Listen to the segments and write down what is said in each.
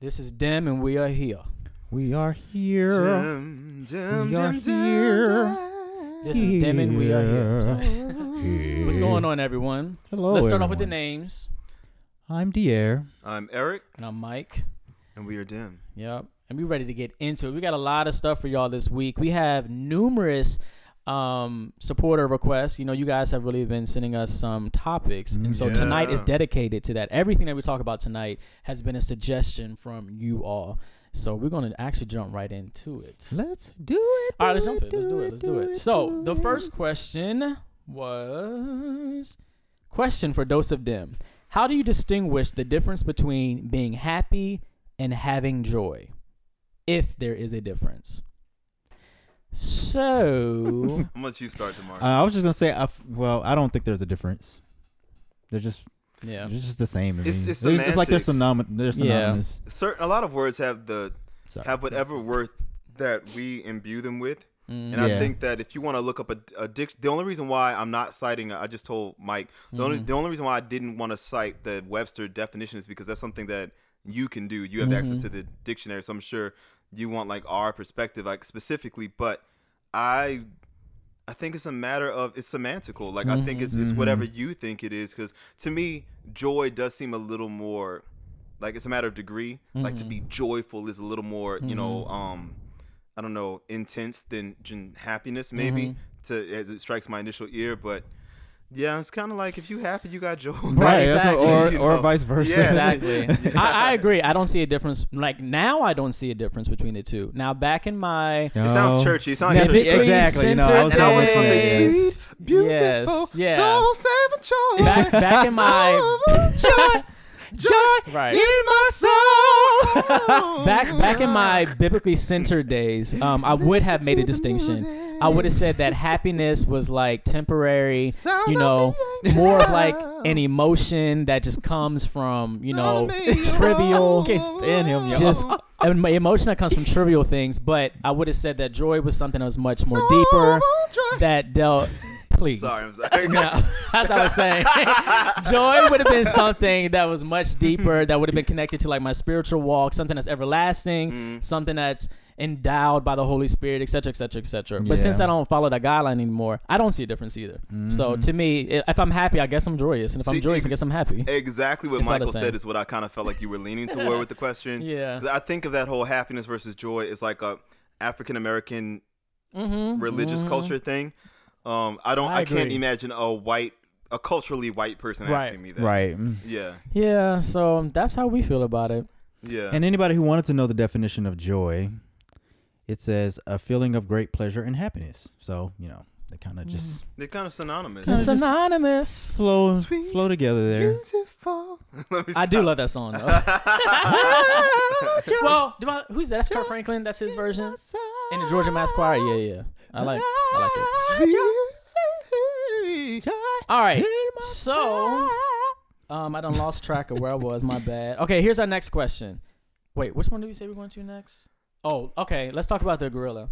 This is Dem, and we are here. We are here. Dum, dum, We are dum, dum, here. dum. This is Dem, and we are here. Here. What's going on, everyone? Hello. Let's start off with the names. I'm Dier. I'm Eric, And I'm Mike. and we are DEM. Yep. And we're ready to get into it. We got a lot of stuff for y'all this week. We have numerous um supporter requests. You know, you guys have really been sending us some topics. And so Mm, tonight is dedicated to that. Everything that we talk about tonight has been a suggestion from you all. So we're gonna actually jump right into it. Let's do it. All right, let's jump it. Let's do it. Let's do it. So the first question was question for Dose of DEM. How do you distinguish the difference between being happy and having joy, if there is a difference? So I'm gonna let you start tomorrow. Uh, I was just gonna say, I f- well, I don't think there's a difference. They're just, yeah, they're just the same. to It's- me. it's There's- it's like they're semantics. synonymous. They're Yeah. synonymous. Certain a lot of words have the Sorry. have whatever worth that we imbue them with, Mm. and I Yeah. think that if you want to look up a, a dic- the only reason why I'm not citing, I just told Mike, the only Mhm. the only reason why I didn't want to cite the Webster definition is because that's something that you can do. You have access Mhm. to the dictionary, so I'm sure you want like our perspective, like specifically. But I, I think it's a matter of it's semantical. Like I think Mhm. it's it's Mhm. whatever you think it is. Because to me, joy does seem a little more, like it's a matter of degree. Like to Mhm. be joyful is a little more, you know, Mhm. um, I don't know, intense than gen- happiness maybe. To as it strikes my initial ear, but. Yeah, it's kind of like if you happy, you got joy. Right, that's what- or You or vice versa. Yeah. Exactly. I, I agree. I don't see a difference. Like now, I don't see a difference between the two. Now, back in my It sounds churchy. It sounds Yeah, like exactly, you know, I was And I was gonna gonna say say sweet, beautiful, Yes, yeah. soul saving joy. back back in my joy, joy right. in my soul. back back in my biblically centered days, um, I would have made a distinction. I would have said that happiness was like temporary, Sound you know, more of like an emotion that just comes from, you know, Sound of the trivial, Can't stand him, y'all. just an emotion that comes from trivial things. But I would have said that joy was something that was much more deeper, that dealt. Please. Sorry, I'm sorry. No, as I was saying, joy would have been something that was much deeper, that would have been connected to like my spiritual walk, something that's everlasting, Mm. something that's endowed by the Holy Spirit, et cetera, et cetera, et cetera. But Yeah. since I don't follow that guideline anymore, I don't see a difference either. So Mhm. to me, if I'm happy, I guess I'm joyous, and if I'm See, joyous, I guess I'm happy. Exactly what It's Michael said is what I kind of felt like you were leaning toward with the question. Yeah, I think of that whole happiness versus joy as like a African American Mm-hmm. religious culture thing. Um, I don't. I I, can't imagine a white, a culturally white person Right. asking me that. right. Yeah. Yeah. So that's how we feel about it. Yeah. And anybody who wanted to know the definition of joy, it says a feeling of great pleasure and happiness. So you know they kind of just They're kind of synonymous. Kinda It's synonymous. flow Sweet, flow together there. Beautiful. I do love that song though. well, do I, who's that? That's Kirk Franklin. That's his version in the Georgia Mass Choir. Yeah, yeah. I like. I like it. All right. So, um, I done lost track of where I was. My bad. Okay, here's our next question. Wait, which one do we say we're going to next? Oh, okay. Let's talk about the gorilla.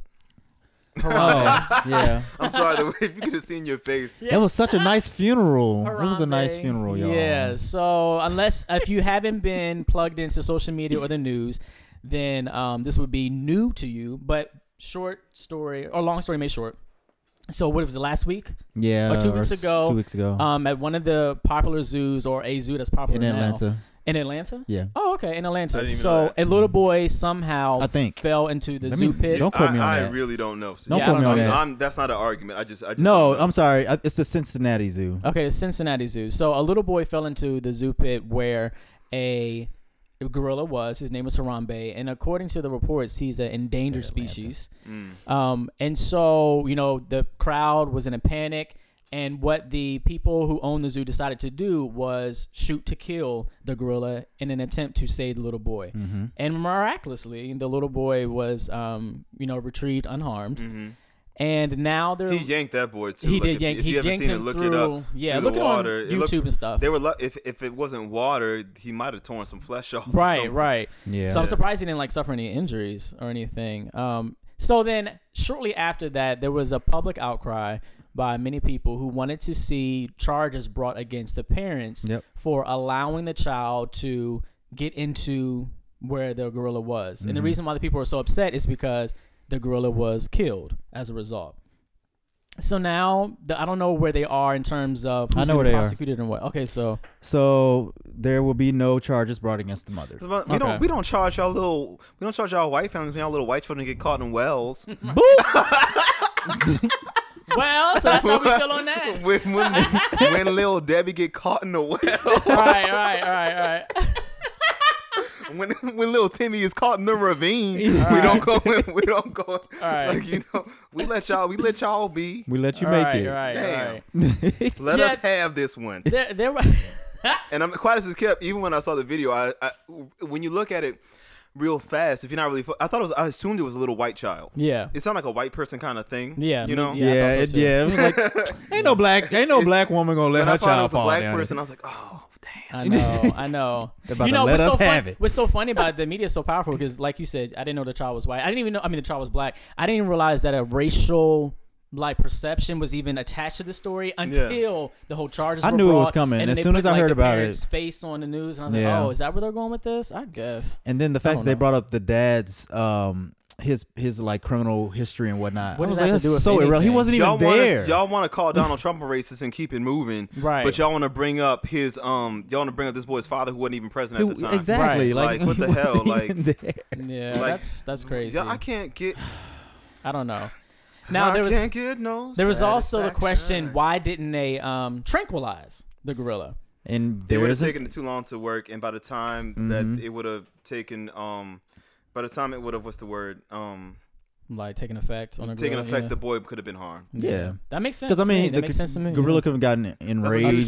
Oh yeah, I'm sorry. The way if you could have seen your face. it was such a nice funeral. It was a nice Harambe. funeral, y'all. Yeah. So unless if you haven't been plugged into social media or the news, then um, this would be new to you. But short story or long story made short. So what was it last week? yeah. Or two weeks s- ago, Two weeks ago. Um, at one of the popular zoos or a zoo that's popular in now. Atlanta. In Atlanta. Yeah. Oh, okay, in Atlanta. didn't even know So a little boy somehow I think. fell into the Let zoo me- pit. Don't quote me on I that. really don't know. Don't Yeah, I quote me don't on know. that. I'm, that's not an argument. I just. I just No, don't know. I'm sorry. I- It's the Cincinnati Zoo. Okay, the Cincinnati Zoo. So a little boy fell into the zoo pit where a gorilla was. His name was Harambe, and according to the reports, he's an endangered Atlanta. species. Mm. Um, and so you know the crowd was in a panic, and what the people who own the zoo decided to do was shoot to kill the gorilla in an attempt to save the little boy. Mm-hmm. And miraculously, the little boy was, um, you know, retrieved unharmed. hmm And now they're He yanked that boy too. he Like, did if, yank. you- if he you haven't yanked seen it, him look through. it up. Yeah, through look the it water. on It looked- YouTube and stuff. They were lu- if if it wasn't water, he might have torn some flesh off. Right, right. Yeah. So I'm surprised he didn't like suffer any injuries or anything. Um, so then shortly after that, there was a public outcry by many people who wanted to see charges brought against the parents Yep. for allowing the child to get into where the gorilla was, and the Mhm. reason why the people were so upset is because the gorilla was killed as a result. So now the, I don't know where they are in terms of who's I know where be they are. prosecuted and what. Okay, so So there will be no charges brought against the mother. We Okay. don't we don't charge y'all little we don't charge y'all white families when y'all little white children get caught in wells. well, so that's how we feel on that. when when, when little Debbie get caught in the well. all right, all right, all right, all right. when when little Timmy is caught in the ravine, we don't go in, we don't go All right. like you know we let y'all we let y'all be. We let you All make right, it. all right, all Damn. right. Let Yeah. us have this one. There, there were. And I'm quite as it's kept. Even when I saw the video, I, I when you look at it real fast, if you're not really, fo- I thought it was. I assumed it was a little white child. yeah. It sounded like a white person kind of thing. Yeah, you know. yeah. Yeah, so it, yeah. It was like ain't no black, ain't no black woman gonna let When her I found it child was a fall black down. person, I was like, oh damn. I know, I know. They're about you to know, let what's us so fun- have it. What's so funny about it, the media is so powerful because, like you said, I didn't know the child was white. I didn't even know. I mean, the child was black. I didn't even realize that a racial like perception was even attached to the story until the whole charges. I were knew it was coming. and As soon put, as I like, heard the about it. face on the news, and I was Yeah. like, "Oh, is that where they're going with this?" I guess. And then the fact don't that they brought up the dad's um his his like criminal history and whatnot. What does was that like, have to do with so irrelevant. He wasn't even Y'all want there. y'all want to call Donald Trump a racist and keep it moving, Right. But y'all want to bring up his um, y'all want to bring up this boy's father who wasn't even president at the time. exactly. Right. Like, Like, what the hell, like- there. Yeah, Like, that's that's crazy. Yeah, I can't get. I don't know. Now there was can't get no. there was also the question. Why didn't they um, tranquilize the gorilla? And They would have taken it too long to work, and by the time Mhm. that it would have taken, um, by the time it would have, what's the word, um, Like taking effect on a taking gorilla? effect, yeah. the boy could have been harmed. Yeah. that makes sense. Because I mean, that the makes sense to me. gorilla yeah. could have gotten That's a, huge,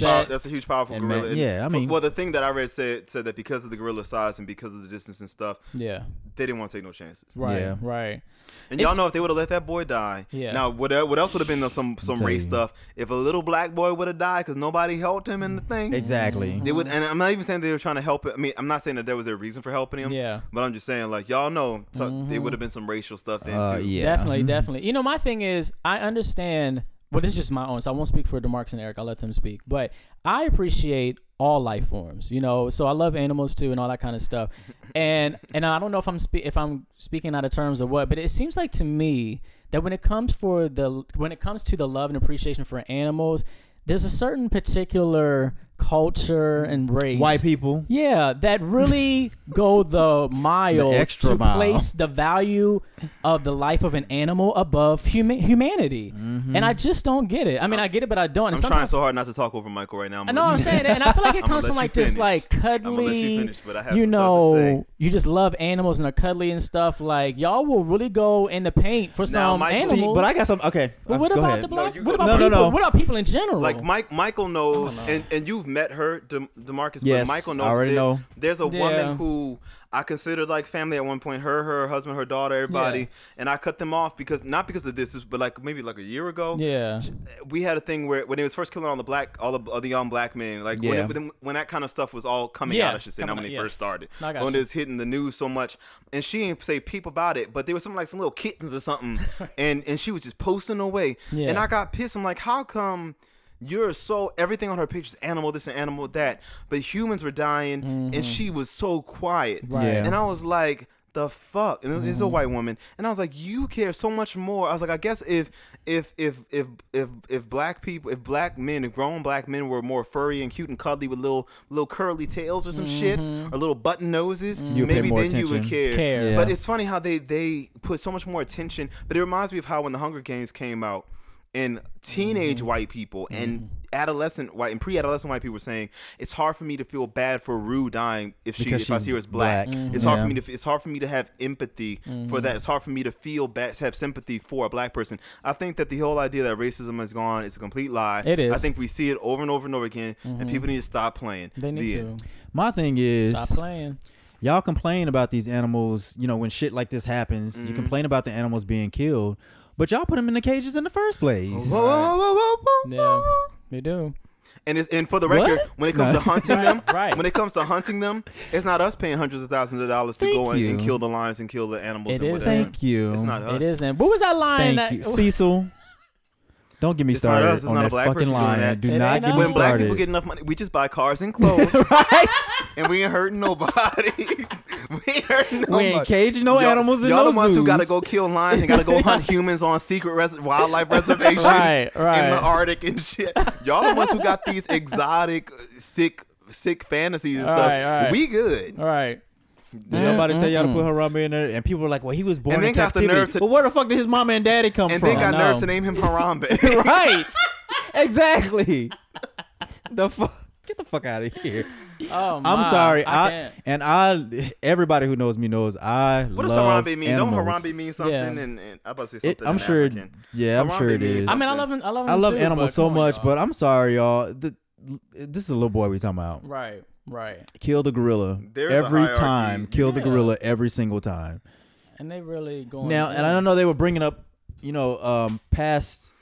enraged. that's a huge, powerful gorilla. ma- And yeah, I mean- well, the thing that I read said said that because of the gorilla size and because of the distance and stuff, Yeah, they didn't want to take no chances. right, Yeah. right. And y'all It's- know if they would have let that boy die. Yeah. Now, what what else would have been some some race you. stuff? If a little black boy would have died because nobody helped him in the thing, Exactly. they would. And I'm not even saying they were trying to help. it. I mean, I'm not saying that there was a reason for helping him. Yeah. But I'm just saying, like y'all know, t- Mhm. it would have been some racial stuff then Uh, too. yeah. Definitely, Mhm. definitely. You know, my thing is, I understand. Well, this is just my own, so I won't speak for Demarcus and Eric. I'll let them speak. But I appreciate all life forms. You know, so I love animals too and all that kind of stuff. And and I don't know if I'm spe- if I'm speaking out of terms or what, but it seems like to me that when it comes for the when it comes to the love and appreciation for animals, there's a certain particular culture and race White people. yeah, that really go the mile The extra to mile. place the value of the life of an animal above huma- humanity. And I just don't get it. I mean, I get it, but I don't. And I'm trying so hard not to talk over Michael right now. I'm I gonna know what I'm saying, that, and I feel like it comes from you like this like I'ma you cuddly, finish, but I have you some stuff to say. know, you just love animals and are cuddly and stuff. Like y'all will really go in the paint for some Mike- animals. See, See, but I got some. Okay. But uh, what about ahead. the black? you what about No, no, people? no. What about people in general? Like Mike, Michael knows, know. and, and you've met her, De- Demarcus. Yes, but Michael knows. I already there- know. There's a Yeah. woman who I considered like family at one point. Her, her husband, her daughter, everybody, Yeah. and I cut them off because not because of this, but like maybe like a year ago. yeah, we had a thing where when it was first killing all the black, all the, all the young black men, like when, it, when, when that kind of stuff was all coming Yeah, out, I should say, not when out, it yeah. first started. I when you. it was hitting the news so much, and she didn't say peep about it, but there was some like some little kittens or something, and and she was just posting away, Yeah. and I got pissed. I'm like, how come? You're so everything on her pictures, animal this and animal that, but humans were dying, and she was so quiet, Mm-hmm. Right. Yeah. and I was like, the fuck? And it's Mm-hmm. a white woman. And I was like, you care so much more. I was like, I guess if if if if if if black people, if black men, if grown black men were more furry and cute and cuddly with little little curly tails or some shit or little button noses, You'd maybe then you would care. Mm-hmm. Care. Yeah. But it's funny how they they put so much more attention. But it reminds me of how when the Hunger Games came out. And teenage Mm-hmm. white people and adolescent white and pre-adolescent white people were saying it's hard for me to feel bad for Rue dying if she Because if I see her as black. black. It's hard Yeah. for me to it's hard for me to have empathy for that. It's hard for me to feel bad, have sympathy for a black person. I think that the whole idea that racism is gone is a complete lie. It is. I think we see it over and over and over again, and people need to stop playing. they need to. My thing is, stop playing. y'all complain about these animals. You know, when shit like this happens, Mm-hmm. you complain about the animals being killed, but y'all put them in the cages in the first place. Whoa, whoa, whoa, whoa, whoa, Yeah, they do. And it's and for the What? record, when it comes No. to hunting them, Right. when it comes to hunting them, it's not us paying hundreds of thousands of dollars to Thank go and, and kill the lions and kill the animals It and is. whatever. Thank you. It's not us. It isn't. What was that line? Thank that, you, Cecil. Don't get me It's not started us, it's on not a that black fucking line. that. Do It not ain't get us. me When black people get enough money, we just buy cars and clothes. right? and we ain't hurting nobody. we ain't hurting No we ain't much. caging no Y'all- animals in y'all no the ones who gotta go kill lions and gotta go hunt humans on secret res- wildlife reservations Right, right. in the Arctic and shit. Y'all the ones who got these exotic, sick, sick fantasies and stuff. Right, right. We good. All right. Did nobody tell y'all to put Harambe in there? And people were like, "Well, he was born And in then got the captivity." nerve to- but where the fuck did his mama and daddy come from? And from? then got I nerve know. to name him Harambe. right. exactly. the fuck. Get the fuck out of here. Oh, I'm my, sorry. I, I, can't. and I everybody who knows me knows I what does love Harambe mean? animals. Don't Harambe mean something? Yeah. And, and I'm about to say It, something. I'm in sure. African. Yeah, I'm Harambe sure it means is. I mean, I love him. I love him. I love too, animals but so come on, much, y'all. but I'm sorry, y'all. The, this is a little boy we talking about. right, right. Kill the gorilla There's every time. Kill the Yeah. gorilla every single time. And they really going Now, and I don't know they were bringing up, you know, um, past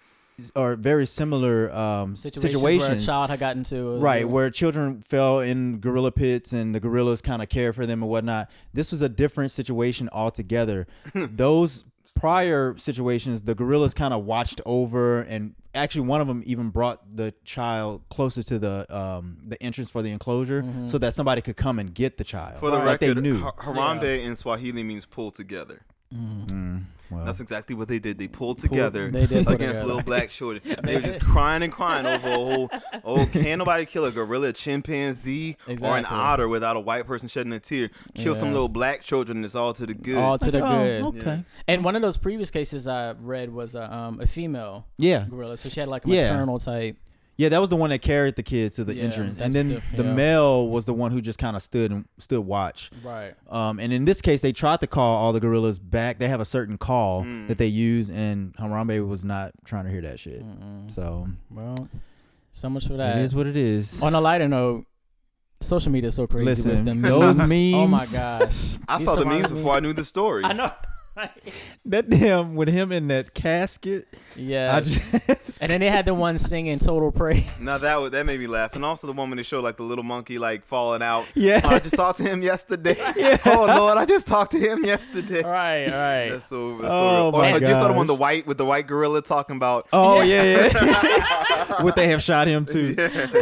or very similar um, situations, situations, where a child had gotten to right, where children fell in gorilla pits and the gorillas kind of care for them and whatnot. This was a different situation altogether. Those prior situations, the gorillas kind of watched over, and actually one of them even brought the child closer to the um, the entrance for the enclosure, so that somebody could come and get the child. For the like record, they knew. Ha- Harambe in Swahili means pull together. Mm, well, That's exactly what they did. They pulled together they did pull against together. little black shorty. They were just crying and crying over a whole. Oh, can't nobody kill a gorilla, chimpanzee, or an otter without a white person shedding a tear? Kill some little black children. It's all to the good. all to the oh, good. okay. And one of those previous cases I read was a, um, a female Yeah, gorilla, so she had like a Yeah. maternal type. Yeah, that was the one that carried the kid to the Yeah, entrance, that's and then diff- the yeah. male was the one who just kind of stood and stood watch. Right. Um, and in this case, they tried to call all the gorillas back. They have a certain call Mm. that they use, and Harambe was not trying to hear that shit. Mm-mm. So Well, so much for that. it is what it is. On a lighter note, social media is so crazy Listen, with them those memes. Oh my memes- gosh. I These saw the surrounding memes before I knew the story. I know. That damn with him in that casket. yeah. And then they had the one singing "Total Praise." Now that was, that made me laugh, and also the one when they showed like the little monkey like falling out. yeah. Oh, I just talked to him yesterday. Yeah. Oh Lord, I just talked to him yesterday. right. Right. That's so. That's Oh, so real. my or, or just saw the one the white with the white gorilla talking about. Oh yeah, yeah. Would they have shot him too?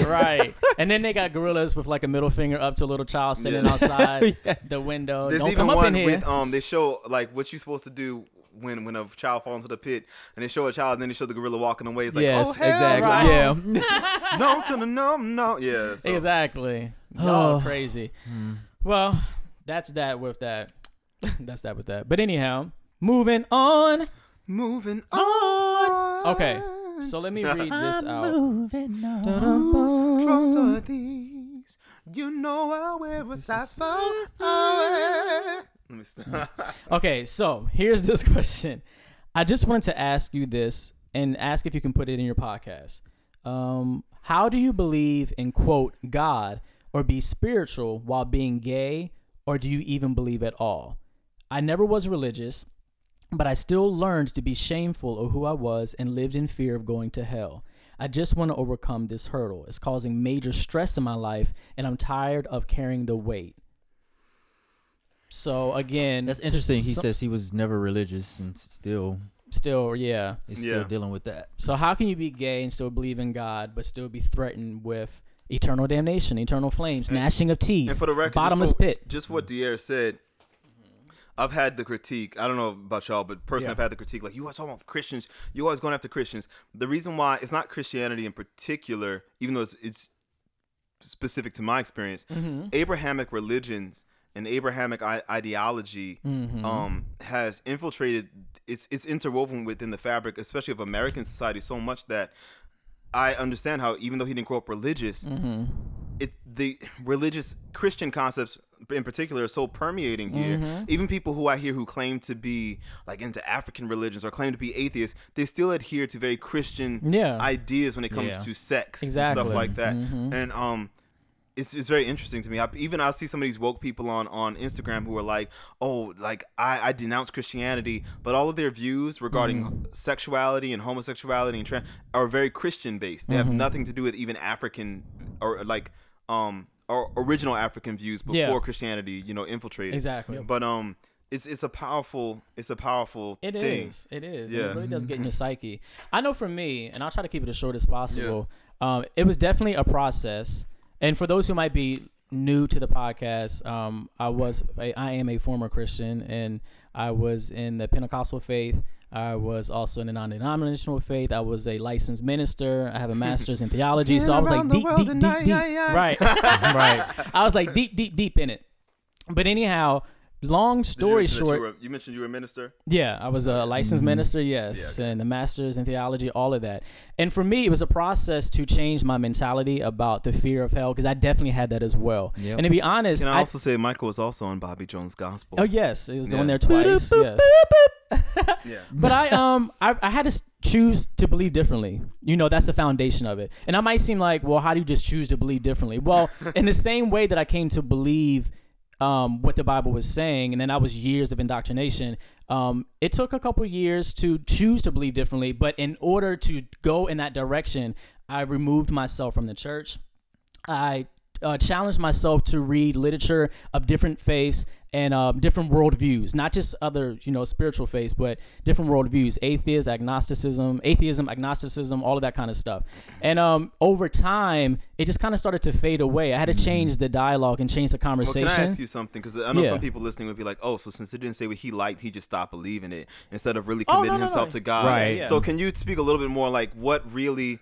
right. And then they got gorillas with like a middle finger up to a little child sitting Yeah. outside Yeah. the window. There's Don't even come up one in here. with um. They show like what you supposed to do when when a child falls into the pit, and they show a child, and then they show the gorilla walking away. It's like, yes, oh, hell exactly. right. Yeah. No, to the no, no. Yeah. So. Exactly. Y'all Oh. crazy. Hmm. Well, that's that with that. that's that with that. But anyhow, moving on. Moving on. Okay. So let me read this out. moving on. Whose drugs are these? You know I wear a size four. Let me stop. Okay, so here's this question. I just wanted to ask you this and ask if you can put it in your podcast. Um, how do you believe in quote God or be spiritual while being gay, or do you even believe at all? I never was religious, but I still learned to be shameful of who I was and lived in fear of going to hell. I just want to overcome this hurdle. It's causing major stress in my life, and I'm tired of carrying the weight. So again, That's interesting. He some- says he was never religious and still still, yeah. he's still Yeah. dealing with that. So how can you be gay and still believe in God, but still be threatened with eternal damnation, eternal flames, And- gnashing of teeth, And for the record, bottomless just for, pit? Just what Dier said. I've had the critique. I don't know about y'all, but personally, Yeah. I've had the critique. Like you always talking about Christians, you always going after Christians. The reason why it's not Christianity in particular, even though it's, it's specific to my experience. Mm-hmm. Abrahamic religions and Abrahamic I- ideology Mm-hmm. um, has infiltrated. It's it's interwoven within the fabric, especially of American society, so much that I understand how even though he didn't grow up religious, Mm-hmm. it the religious Christian concepts in particular are so permeating here. Mm-hmm. Even people who I hear who claim to be like into African religions or claim to be atheists, they still adhere to very Christian Yeah. ideas when it comes Yeah. to sex and stuff like that. Mhm. And um it's, it's very interesting to me. I, even I see some of these woke people on, on Instagram who are like, "Oh, like I, I denounce Christianity," but all of their views regarding Mm-hmm. sexuality and homosexuality and trans are very Christian based. They Mm-hmm. have nothing to do with even African or like um or original African views before Yeah. Christianity, you know, infiltrated. Exactly. But um, it's it's a powerful it's a powerful It thing. is. It is. Yeah. It really does get in your psyche. I know for me, and I'll try to keep it as short as possible. Um, it was definitely a process. And for those who might be new to the podcast, um, I was a, I am a former Christian, and I was in the Pentecostal faith. I was also in the non-denominational faith. I was a licensed minister. I have a master's in theology. so I was like around deep, deep, deep, deep. yeah, yeah. Right, right. I was like deep, deep, deep in it. But anyhow, long Did you story short, you, were, you mentioned you were a minister. yeah, I was a licensed Mhm. minister, yes, okay. and a master's in theology, all of that. And for me, it was a process to change my mentality about the fear of hell because I definitely had that as well. Yep. And to be honest, Can I I- also say Michael was also on Bobby Jones' Gospel? oh yes, it was Yeah. on there twice. yes. yeah. But I um I, I had to choose to believe differently. You know, that's the foundation of it. And I might seem like, well, how do you just choose to believe differently? Well, in the same way that I came to believe um, what the Bible was saying, and then that was years of indoctrination. Um, it took a couple years to choose to believe differently, but in order to go in that direction, I removed myself from the church. I uh, challenged myself to read literature of different faiths and uh, different worldviews, not just other, you know, spiritual faiths, but different worldviews, atheism, agnosticism, atheism, agnosticism, all of that kind of stuff. And um, over time, it just kind of started to fade away. I had to change the dialogue and change the Well, conversation. can I ask you something? Because I know Yeah. some people listening would be like, "Oh, so since he didn't say what he liked, he just stopped believing it instead of really Oh, no, committing no, himself no. to God." Right. Yeah. So can you speak a little bit more, like what really?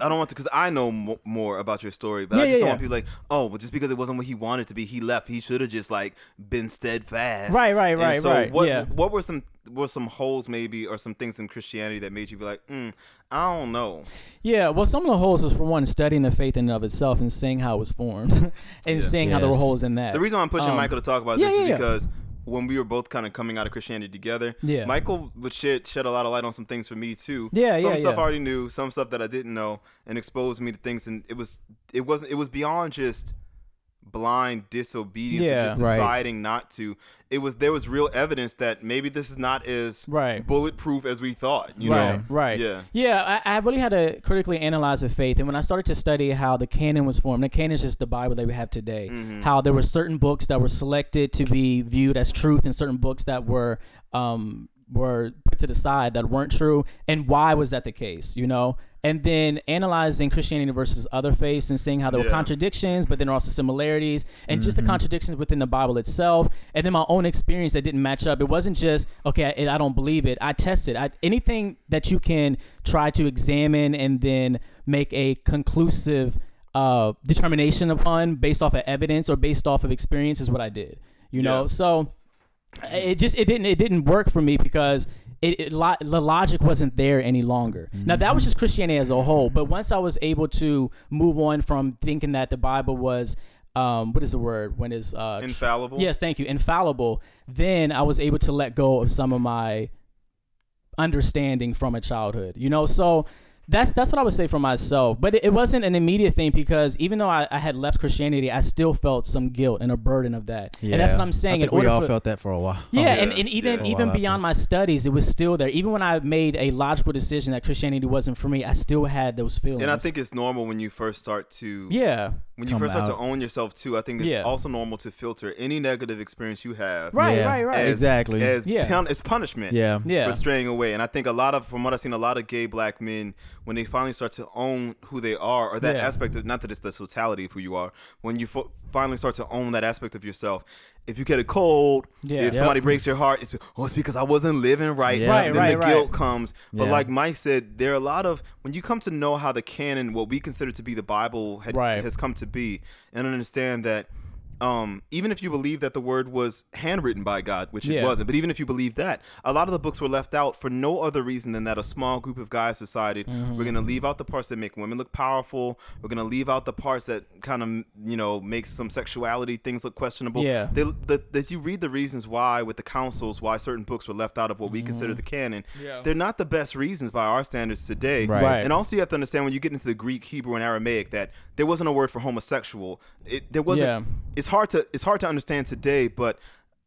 I don't want to, because I know mo- more about your story, but I just yeah, don't yeah. want people like, oh, well, just because it wasn't what he wanted to be, he left. He should have just like been steadfast. Right, right, And right, so right, What, yeah. what were some were some holes maybe, or some things in Christianity that made you be like, mm, I don't know. Yeah, well, some of the holes was for one studying the faith in and of itself and seeing how it was formed, and Yeah. seeing how there were Yes. holes in that. The reason why I'm pushing Um, Michael to talk about yeah, this yeah, is yeah. because when we were both kind of coming out of Christianity together, Yeah. Michael would shed shed a lot of light on some things for me too. Yeah, some yeah, stuff yeah. I already knew, some stuff that I didn't know, and exposed me to things. And it was it wasn't it was beyond just blind disobedience Yeah. just Right. deciding not to. It was there was real evidence that maybe this is not as Right. bulletproof as we thought. You right, know, right. Yeah. Yeah, I, I really had to critically analyze the faith. And when I started to study how the canon was formed, the canon is just the Bible that we have today, Mhm. how there were certain books that were selected to be viewed as truth and certain books that were um, were put to the side that weren't true. And why was that the case, you know? And then analyzing Christianity versus other faiths and seeing how there were contradictions, but then also similarities, and just the contradictions within the Bible itself, and then my own experience that didn't match up. It wasn't just okay, I, I don't believe it. I tested. I, anything that you can try to examine and then make a conclusive uh, determination upon based off of evidence or based off of experience is what I did. You know, so it just it didn't it didn't work for me because it, it lo- the logic wasn't there any longer. Now that was just Christianity as a whole, but once I was able to move on from thinking that the Bible was um what is the word when is uh tr- Infallible. Yes, thank you. Infallible. Then I was able to let go of some of my understanding from a childhood. You know, so that's that's what I would say for myself. But it, it wasn't an immediate thing because even though I, I had left Christianity, I still felt some guilt and a burden of that. Yeah. And that's what I'm saying. I think in we all for, felt that for a while. yeah, yeah, and, and even yeah. even Wow, beyond my studies, it was still there. Even when I made a logical decision that Christianity wasn't for me, I still had those feelings. And I think it's normal when you first start to yeah, when you Come first start to own yourself too. I think it's Yeah. also normal to filter any negative experience you have right, Yeah. right, right. as, Exactly. as Yeah. pun- as punishment Yeah. yeah, for straying away. And I think a lot of, from what I've seen, a lot of gay black men when they finally start to own who they are, or that Yeah. aspect of not that it's the totality of who you are, when you fo- finally start to own that aspect of yourself. If you get a cold, Yeah. if Yep. somebody breaks your heart, it's oh, it's because I wasn't living right. Yeah. Right, then right, the right. guilt comes. But Yeah. like Mike said, there are a lot of when you come to know how the canon, what we consider to be the Bible, had, Right. has come to be, and understand that. Um, even if you believe that the word was handwritten by God, which it wasn't, but even if you believe that, a lot of the books were left out for no other reason than that a small group of guys decided Mm-hmm. we're going to leave out the parts that make women look powerful. We're going to leave out the parts that kind of, you know, make some sexuality things look questionable. Yeah. They, the, that you read the reasons why with the councils, why certain books were left out of what we consider the canon. Mm-hmm. Yeah. They're not the best reasons by our standards today. Right. Right. And also, you have to understand when you get into the Greek, Hebrew, and Aramaic that there wasn't a word for homosexual. It, there wasn't. Yeah. It's hard to it's hard to understand today, but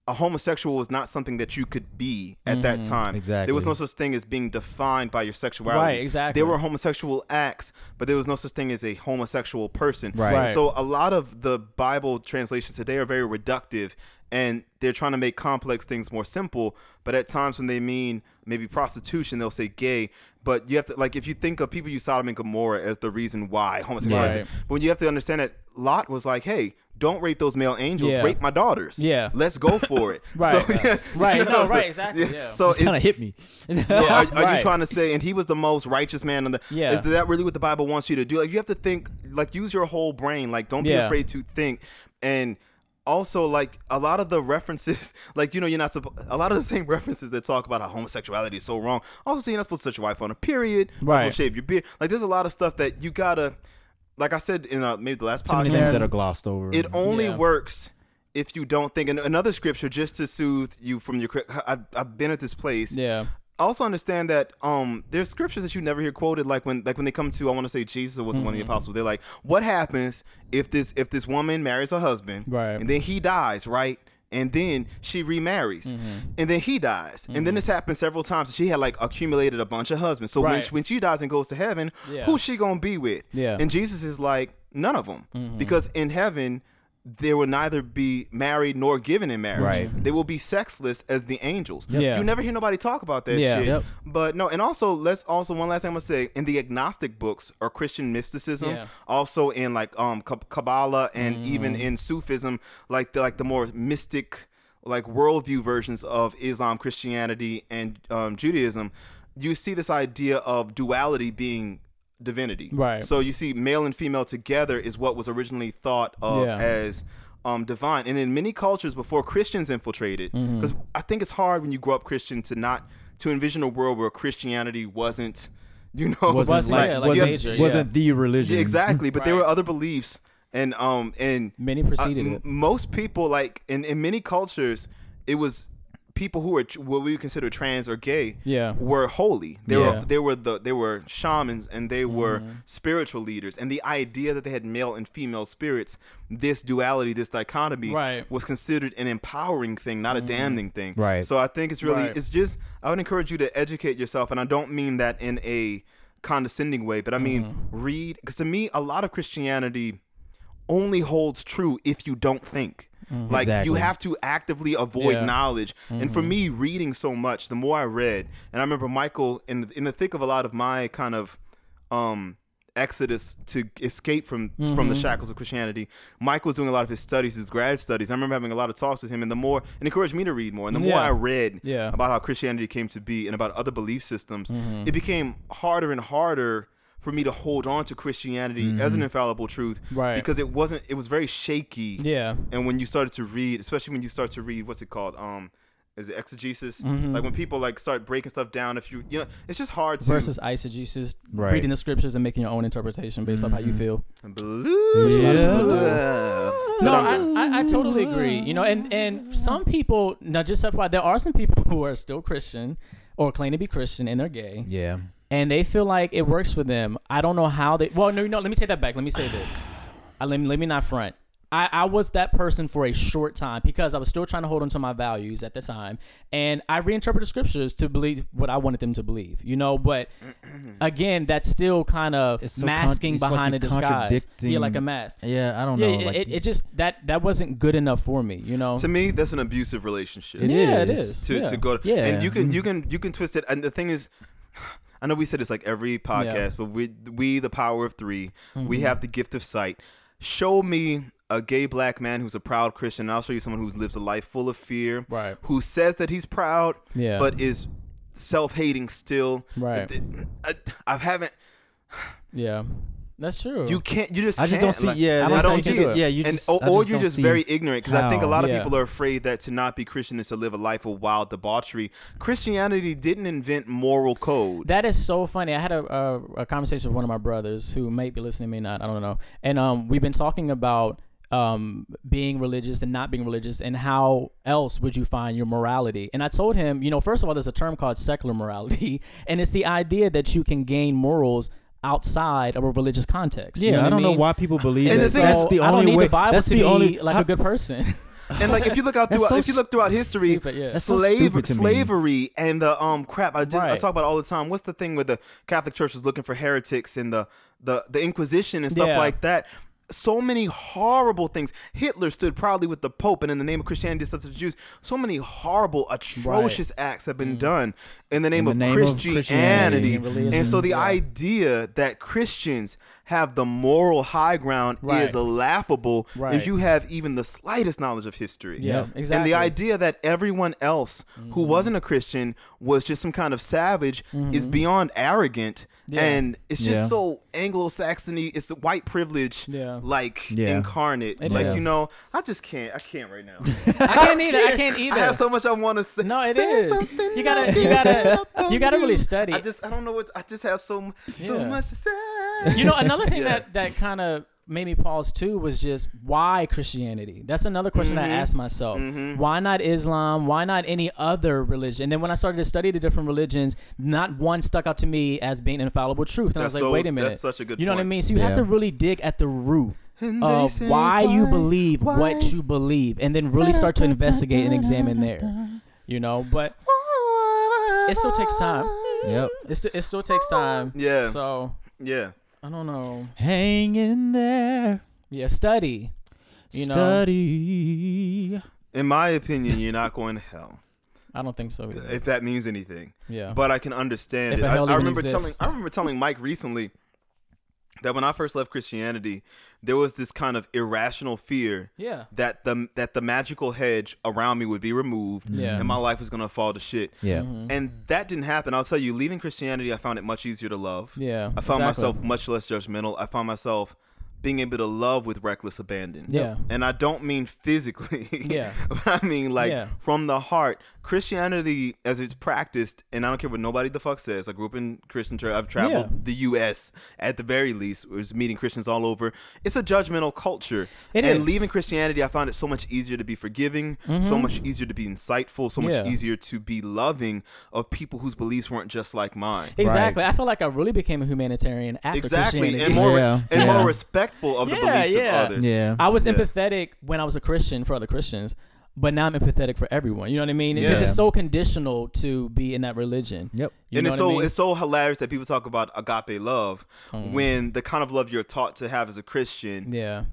a homosexual was not something that you could be at that mm-hmm. time. Exactly. There was no such thing as being defined by your sexuality. Right, exactly. There were homosexual acts, but there was no such thing as a homosexual person. Right. Right. So a lot of the Bible translations today are very reductive and they're trying to make complex things more simple, but at times when they mean maybe prostitution, they'll say gay. But you have to like if you think of people use Sodom and Gomorrah as the reason why homosexuality. Right. But when you have to understand that Lot was like, hey, don't rape those male angels, Yeah. rape my daughters. Yeah. Let's go for it. Right. So, yeah, Right. you know No, what right, saying? exactly, yeah. So Just kind of hit me. so are, are Right. you trying to say, and he was the most righteous man on the? Yeah. Is that really what the Bible wants you to do? Like you have to think, like use your whole brain. Like don't be Yeah. afraid to think, and also like a lot of the references, like you know, you're not supposed. A lot of the same references that talk about how homosexuality is so wrong. Also, you're not supposed to touch your wife on a period. You're Right. supposed to shave your beard. Like there's a lot of stuff that you gotta. Like I said in uh, maybe the last Too many things podcast, that are glossed over. it only Yeah. works if you don't think. And another scripture, just to soothe you from your. cri- I've, I've been at this place Yeah. I also understand that um there's scriptures that you never hear quoted like when like when they come to I want to say Jesus was one of the Mm-hmm. apostles they're like what happens if this if this woman marries her husband Right. and then he dies right and then she remarries Mm-hmm. and then he dies and then this happened several times she had like accumulated a bunch of husbands so when she, when she dies and goes to heaven Yeah. who's she gonna be with Yeah. Mm-hmm. and Jesus is like none of them because in heaven there will neither be married nor given in marriage Right. they will be sexless as the angels Yeah. you never hear nobody talk about that Yeah. shit Yep. but no, and also let's also one last thing I'm gonna say in the agnostic books or Christian mysticism, Yeah. also in like um Kabbalah and even Mm-hmm. in Sufism, like the like the more mystic like worldview versions of Islam, Christianity, and um, Judaism, you see this idea of duality being divinity. Right. So you see male and female together is what was originally thought of Yeah. as um, divine. And in many cultures before Christians infiltrated, Mm-hmm. because I think it's hard when you grow up Christian to not to envision a world where Christianity wasn't, you know, wasn't Wasn't, like, yeah, like wasn't, major, yeah. wasn't the religion. yeah, exactly. But there were other beliefs, and um, and Many uh, preceded m- it. most people like in in many cultures, it was people who were what we would consider trans or gay Yeah. were holy. They Yeah. Mm-hmm. were they were the they were shamans and they were spiritual leaders. And the idea that they had male and female spirits, this duality, this dichotomy, Right. Mm-hmm. was considered an empowering thing, not a damning thing. Right. So I think it's really Right. it's just I would encourage you to educate yourself, and I don't mean that in a condescending way, but I mean Mm-hmm. read because to me a lot of Christianity only holds true if you don't think. Like you have to actively avoid Yeah. knowledge. And for me, reading so much, the more I read, and I remember Michael in the, in the thick of a lot of my kind of um exodus to escape from from the shackles of Christianity, Michael was doing a lot of his studies, his grad studies. I remember having a lot of talks with him, and the more and encouraged me to read more. And the more Yeah. I read Yeah. about how Christianity came to be and about other belief systems, Mm-hmm. it became harder and harder for me to hold on to Christianity as an infallible truth, Mm-hmm. Right. Because it wasn't. It was very shaky. Yeah. And when you started to read, especially when you start to read, what's it called? Um, is it exegesis? Mm-hmm. Like when people like start breaking stuff down. If you, you know, it's just hard to Versus eisegesis, Right. reading the scriptures and making your own interpretation based off how you feel. Blue. Yeah. No, I, I, I totally agree. You know, and and some people, now just FYI, there are some people who are still Christian or claim to be Christian and they're gay, Yeah. And they feel like it works for them. I don't know how they. Well, no, no. Let me take that back. Let me say this. I, let me let me not front. I, I was that person for a short time because I was still trying to hold on to my values at the time, and I reinterpreted scriptures to believe what I wanted them to believe. You know, but again, that's still kind of so masking it's like behind you're a disguise. Yeah, like a mask. Yeah, I don't Yeah, know. it, like it, it just that that wasn't good enough for me. You know. To me, that's an abusive relationship. It yeah, it is. is. to, yeah. to go Yeah. and you can you can you can twist it and the thing is I know we said this like every podcast, but we we the power of 3 Mm-hmm. we have the gift of sight. Show me a gay black man who's a proud Christian. and I'll show you someone who lives a life full of fear, Right. who says that he's proud, Yeah. but is self-hating still. Right. I, I haven't. Yeah, that's true. You can't. You just. I just can't, don't see. like- yeah, I don't I don't see it. Yeah, you and just, or, or just you're just very ignorant because I think a lot of Yeah. people are afraid that to not be Christian is to live a life of wild debauchery. Christianity didn't invent moral code. That is so funny. I had a, a a conversation with one of my brothers who may be listening, may not. I don't know. And um, we've been talking about um being religious and not being religious, and how else would you find your morality? And I told him, you know, first of all, there's a term called secular morality, and it's the idea that you can gain morals outside of a religious context. Yeah, you know I don't know mean? why people believe And that. the thing that's is- the I don't only need way. the Bible that's to the be only like how- a good person. And like if you look out That's throughout, so if you look throughout history, Stupid, yeah. That's so slave, stupid to me. slavery and the um crap. I just I talk about all the time. What's the thing where the Catholic Church was looking for heretics and the the the Inquisition and stuff Yeah. like that. So many horrible things. Hitler stood proudly with the Pope, and in the name of Christianity, stuff to the Jews. So many horrible, atrocious acts have been mm. done in the name, the of, name of Christianity. Christianity and and so the yeah. idea that Christians have the moral high ground Right. is laughable Right. if you have even the slightest knowledge of history. Yeah, And exactly. the idea that everyone else who Mm-hmm. wasn't a Christian was just some kind of savage is beyond arrogant. Yeah. And it's just Yeah. so Anglo-Saxony. It's the white privilege, Yeah. like Yeah. incarnate. It like you know, I just can't. I can't right now. I can't either. I can't either. I have so much I want to say. No, it Say is. something You gotta- you gotta- you gotta really study. I just I don't know what I just have so m- so much to say. you know, another thing Yeah. that that kind of made me pause too was just why Christianity. That's another question I Mhm. asked myself. Mhm. Why not Islam? Why not any other religion? And then when I started to study the different religions, not one stuck out to me as being infallible truth. And I was like, so- wait a minute. That's such a good. you know what I mean? So you have to really dig at the root And of say, why you believe why, what you believe, and then really start to investigate and examine there. You know, but it still takes time. Yep. It, st- it still takes time. Yeah. So Yeah. I don't know. Hang in there. Yeah, study. You know, Study. In my opinion, you're not going to hell. I don't think so either. If that means anything. Yeah. But I can understand If it. a I, hell I even remember telling. I remember telling Mike recently that when I first left Christianity, there was this kind of irrational fear yeah. that the that the magical hedge around me would be removed Yeah. and my life was gonna fall to shit. Yeah. Mhm. And that didn't happen. I'll tell you, leaving Christianity, I found it much easier to love. Yeah. I found exactly. myself much less judgmental. I found myself being able to love with reckless abandon. Yeah. And I don't mean physically. Yeah. I mean like Yeah. from the heart. Christianity as it's practiced, and I don't care what nobody the fuck says. I grew up in Christian church. I've traveled Yeah. the US at the very least. Was meeting Christians all over. It's a judgmental culture. It and is. leaving Christianity, I found it so much easier to be forgiving, so much easier to be insightful, so much Mm-hmm. Yeah. easier to be loving of people whose beliefs weren't just like mine. Exactly. I feel like I really became a humanitarian after Exactly, Christianity. and more Yeah, and yeah. more respectful of the beliefs yeah. of others. Yeah. I was Yeah. empathetic when I was a Christian for other Christians, but now I'm empathetic for everyone. You know what I mean? Because Yeah. it's so conditional to be in that religion. Yep. You and it's so I mean? it's so hilarious that people talk about agape love Mm. when the kind of love you're taught to have as a Christian yeah.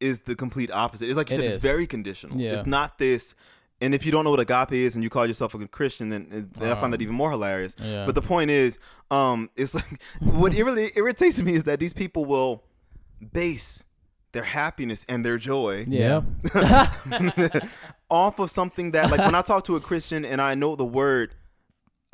is the complete opposite. It's like you It said, is. it's very conditional. Yeah. It's not this. And if you don't know what agape is and you call yourself a Christian, then it, I find that even more hilarious. Yeah. But the point is, um, it's like what it really irritates me is that these people will base their happiness and their joy Yeah. off of something that like when I talk to a Christian and I know the word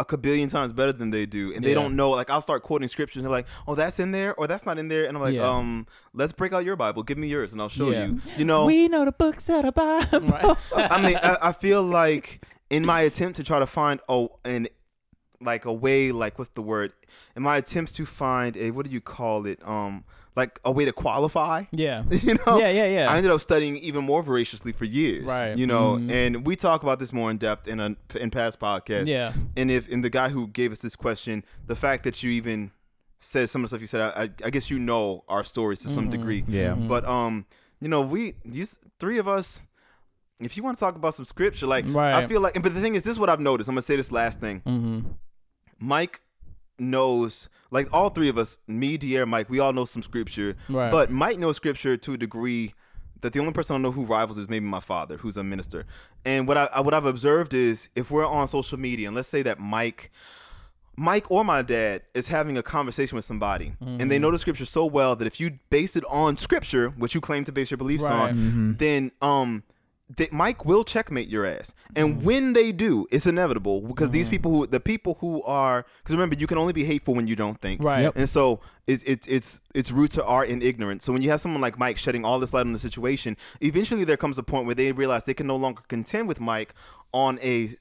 a kabillion times better than they do and they don't know like I'll start quoting scriptures and they're like oh that's in there or that's not in there and I'm like Yeah. um let's break out your Bible give me yours and I'll show Yeah. you you know We know the books that are Bible. Right. I mean I, I feel like in my attempt to try to find oh an like a way like what's the word in my attempts to find a what do you call it um like a way to qualify yeah. you know Yeah, yeah, yeah. I ended up studying even more voraciously for years. Right. You know, Mhm. and we talk about this more in depth in a, in past podcasts. Yeah. And if and the guy who gave us this question, the fact that you even said some of the stuff you said, I, I guess you know our stories to some Mhm. degree. Yeah. Mhm. But um, you know, we you three of us. If you want to talk about some scripture, like I feel like, but the thing is, this is what I've noticed. I'm gonna say this last thing. Mm-hmm. Mike knows, like all three of us, me, Dier, Mike, we all know some scripture. Right. But Mike knows scripture to a degree that the only person I know who rivals is maybe my father, who's a minister. And what I what I've observed is if we're on social media and let's say that Mike Mike or my dad is having a conversation with somebody and Mm-hmm. they know the scripture so well that if you base it on scripture, which you claim to base your beliefs Right. on, Mm-hmm. then um that Mike will checkmate your ass. And mm. when they do, it's inevitable because these mm. people who the people who are because remember you can only be hateful when you don't think. Right. Yep. And so it's it's it's its roots are in ignorance. So when you have someone like Mike shedding all this light on the situation, eventually there comes a point where they realize they can no longer contend with Mike on a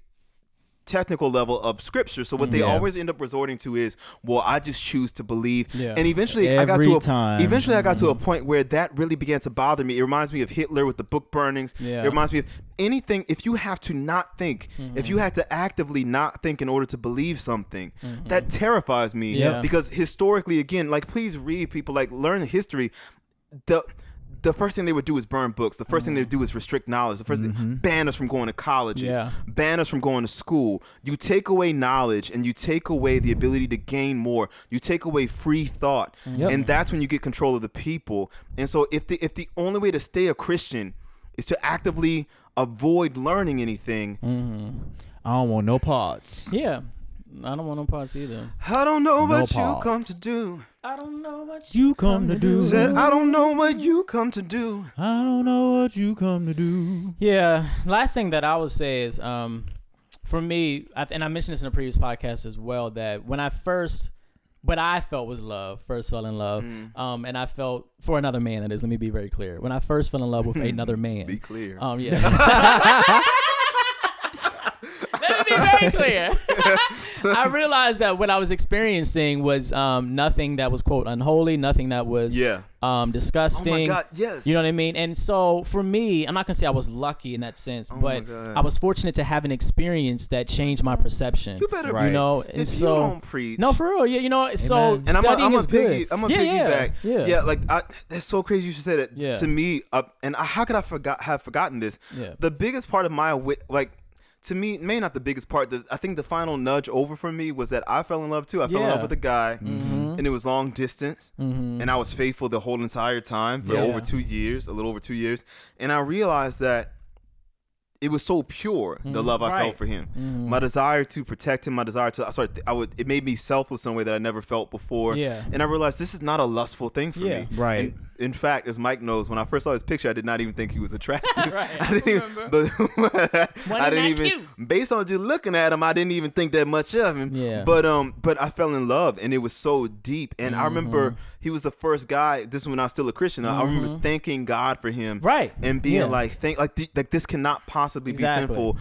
technical level of scripture. So what they Yeah. always end up resorting to is, well, I just choose to believe. Yeah. And eventually I got to a time. eventually I got to a mm-hmm. point where that really began to bother me. It reminds me of Hitler with the book burnings. Yeah. It reminds me of anything if you have to not think, if you mm-hmm. have to actively not think in order to believe something, mm-hmm. that terrifies me Yeah. because historically again, like please read people like learn history. The the first thing they would do is burn books. The 1st thing they mm-hmm. would do is restrict knowledge. The 1st thing mm-hmm. ban us from going to colleges, Yeah. ban us from going to school. You take away knowledge and you take away the ability to gain more. You take away free thought, mm-hmm. Yep. and that's when you get control of the people. And so if the if the only way to stay a Christian is to actively avoid learning anything, I don't want no parts. Yeah. I don't want no parts either. I don't know No what you come to do. I don't know what You come to do. Said I don't know what you come to do. I don't know what you come to do. Yeah. Last thing that I would say is, um, for me, I, and I mentioned this in a previous podcast as well, that when I first, what I felt was love, first fell in love, Mm. um, and I felt for another man. That is, let me be very clear. When I first fell in love with another man, Be clear. um, yeah. Let me be very clear. I realized that what I was experiencing was um, nothing that was quote unholy, nothing that was yeah. um, Oh disgusting. my God. Yes. You know what I mean? And so for me, I'm not gonna say I was lucky in that sense, Oh but I was fortunate to have an experience that changed my perception. You better. Right. You know, and If you so don't preach. no, for real, yeah, you know, so Amen. and I'm a, studying I'm a is piggy, good. I'm a yeah, piggyback. Yeah, yeah, like I, that's so crazy you should say that. Yeah. To me, uh, and I, how could I forgot have forgotten this? Yeah. The biggest part of my like. To me, maybe not the biggest part. The, I think the final nudge over for me was that I fell in love too. I fell in Yeah. love with a guy, Mhm. and it was long distance, Mhm. and I was faithful the whole entire time for Yeah. over two years, a little over two years. And I realized that it was so pure the Mhm. love I Right. felt for him, my desire to protect him, my desire to. I started. I would. It made me selfless in a way that I never felt before. Yeah. And I realized this is not a lustful thing for Yeah. me. Right. And in fact, as Mike knows, when I first saw his picture, I did not even think he was attractive. Right, I I didn't even, but I didn't that even based on just looking at him, I didn't even think that much of him. Yeah. But um, but I fell in love, and it was so deep. And I remember Mm-hmm. he was the first guy. This is when I was still a Christian. I remember thanking God for him. Right. And being Yeah. like, thank like th- like this cannot possibly Exactly. be sinful.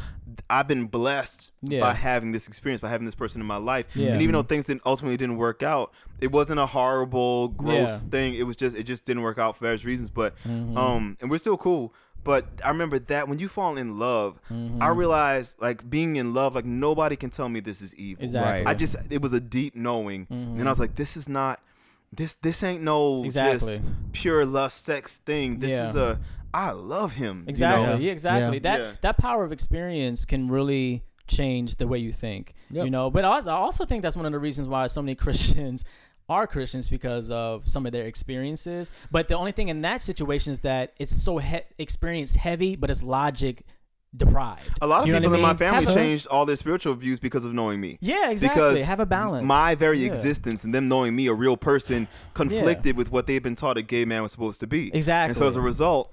I've been blessed Yeah. by having this experience, by having this person in my life. Yeah. And even though things didn't ultimately didn't work out, it wasn't a horrible, gross Yeah. thing. It was just it just didn't work out for various reasons. But Mm-hmm. um, and we're still cool. But I remember that when you fall in love, Mm-hmm. I realized like being in love, like nobody can tell me this is evil. Exactly. Right. I just it was a deep knowing, and I was like, this is not. This this ain't no Exactly. just pure lust sex thing. This Yeah. is a I love him. you Exactly. know? Yeah, exactly. Yeah. That Yeah. that power of experience can really change the way you think. Yep. You know, but I also, I also think that's one of the reasons why so many Christians are Christians because of some of their experiences. But the only thing in that situation is that it's so he- experience heavy, but it's logic deprived. A lot of You know people I in my family a- changed all their spiritual views because of knowing me. Yeah, exactly. Because Have a balance. My very Yeah. existence and them knowing me, a real person, conflicted with what they've been taught a gay man was supposed to be. Exactly. And so as a result,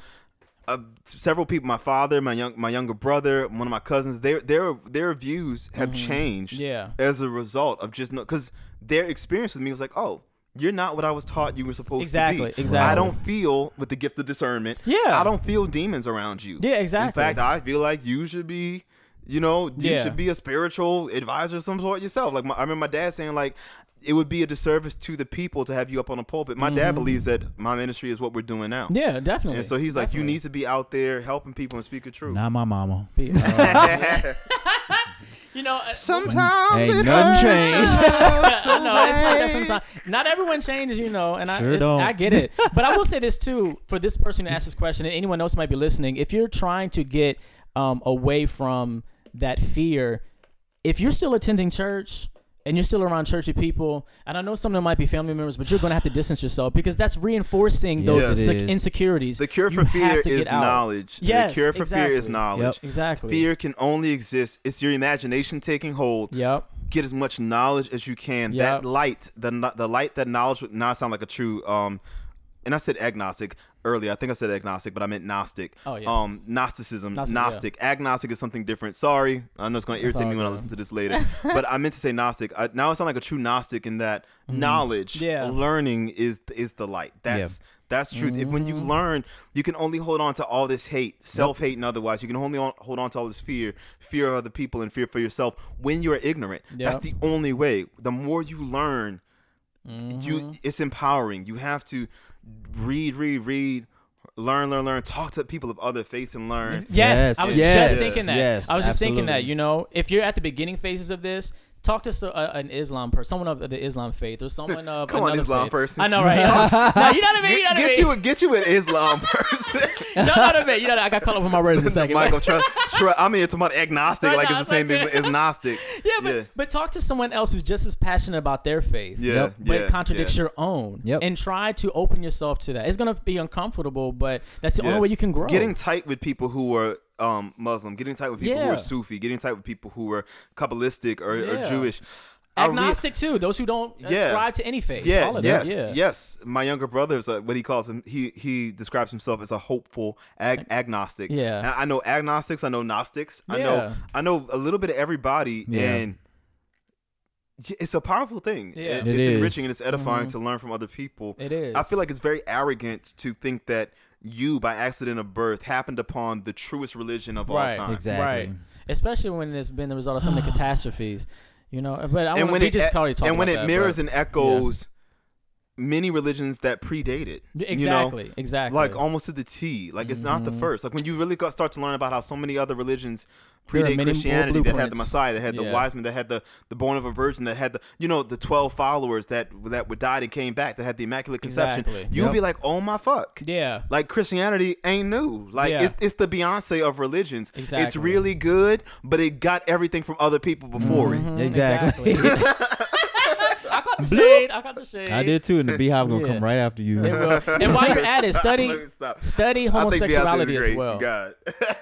uh, several people, my father, my young, my younger brother, one of my cousins, their their their views have changed. Mm-hmm. Yeah. As a result of just because their experience with me was like, oh. You're not what I was taught you were supposed Exactly, to be. exactly. I don't feel with the gift of discernment. Yeah. I don't feel demons around you. Yeah, exactly. In fact, I feel like you should be, you know, you Yeah. should be a spiritual advisor of some sort yourself. Like my, I remember my dad saying like it would be a disservice to the people to have you up on a pulpit. My dad believes that my ministry is what we're doing now. Mm-hmm. Yeah, definitely. And so he's like, you need to be out there helping people and speak the truth. Not my mama. You know, uh, Sometimes Ain't it nothing hurts changed. us I it's not that sometimes. Not everyone changes, you know, and I, Sure it's, don't. I get it. But I will say this too for this person to ask this question, and anyone else who might be listening. If you're trying to get um, away from that fear, if you're still attending church and you're still around churchy people, and I know some of them might be family members, but you're going to have to distance yourself because that's reinforcing those Yes, it sec- insecurities. The cure for have fear is get out. knowledge. Yes, the cure for fear is knowledge. Yep. Exactly. Fear can only exist. It's your imagination taking hold. Yep. get as much knowledge as you can. Yep. That light, the the light that knowledge would not sound like a true um and I said agnostic earlier. I think I said agnostic, but I meant gnostic. Oh, yeah. Um Gnosticism, Gnostic, Gnostic. Agnostic is something different. Sorry. I know it's going to irritate me when I listen to this later. but I meant to say Gnostic. I, now I sound like a true Gnostic in that knowledge, Mm-hmm. Yeah. learning is is the light. That's That's truth. If when you Mm-hmm. learn, you can only hold on to all this hate, self hate, and otherwise. You can only on, hold on to all this fear, fear of other people, and fear for yourself when you're ignorant. That's the only way. The more you learn, Mm-hmm. you it's empowering. You have to read, read, read, learn, learn, learn. Talk to people of other faiths and learn. Yes, Yes, I was yes, just thinking that. yes, I was just thinking that. You know, if you're at the beginning phases of this, talk to so, uh, an Islam person, someone of the Islam faith, or someone of Come on, another Islam faith. person. I know, right? no, you know what I mean. You know Get, what I get you a, get you an Islam person. you know what I mean. You know, I got caught up with my words in a second. Michael, try, try, I'm here talking about agnostic, No, like no, it's the it's same as, okay. as Gnostic. Yeah, but, Yeah. but talk to someone else who's just as passionate about their faith. Yeah, Yep. But yeah, contradicts yeah. your own. Yep. And try to open yourself to that. It's gonna be uncomfortable, but that's the Yeah. only way you can grow. Getting tight with people who are um, Muslim, getting tight with people who are Sufi, getting tight with people who are Kabbalistic or, or Jewish. I re- agnostic too. Those who don't Yeah. ascribe to any faith. Yeah, All of yes, that. Yeah. yes. My younger brother is a, what he calls him. He he describes himself as a hopeful ag- agnostic. Yeah. And I know agnostics. I know Gnostics. I know I know a little bit of everybody, Yeah. and it's a powerful thing. Yeah. It- It it's is. enriching and it's edifying Mhm. to learn from other people. It is. I feel like it's very arrogant to think that you, by accident of birth, happened upon the truest religion of Right. all time. Exactly. Right. especially when it's been the result of some of the catastrophes. You know, but I and wanna, when we it just already talked and when about it that, mirrors but- and echoes many religions that predate it. exactly, You know? exactly, like almost to the T. Like it's not the Mhm. first. Like when you really got, start to learn about how so many other religions predate Christianity, that had the. Messiah, that had the Yeah. wise men, that had the the born of a virgin, that had the you know the twelve followers that that were died and came back, that had the immaculate conception. Exactly. You'll Yep. be like, oh my fuck. yeah, Like Christianity ain't new. Like Yeah. it's it's the Beyonce of religions. Exactly. It's really good, but it got everything from other people before it. Mhm, Exactly. I caught the shade. I got the shade. I did too, and the beehive gonna Yeah. come right after you. It will. And while you're at it, Let study me stop. study I think Beyonce homosexuality as great. well. God.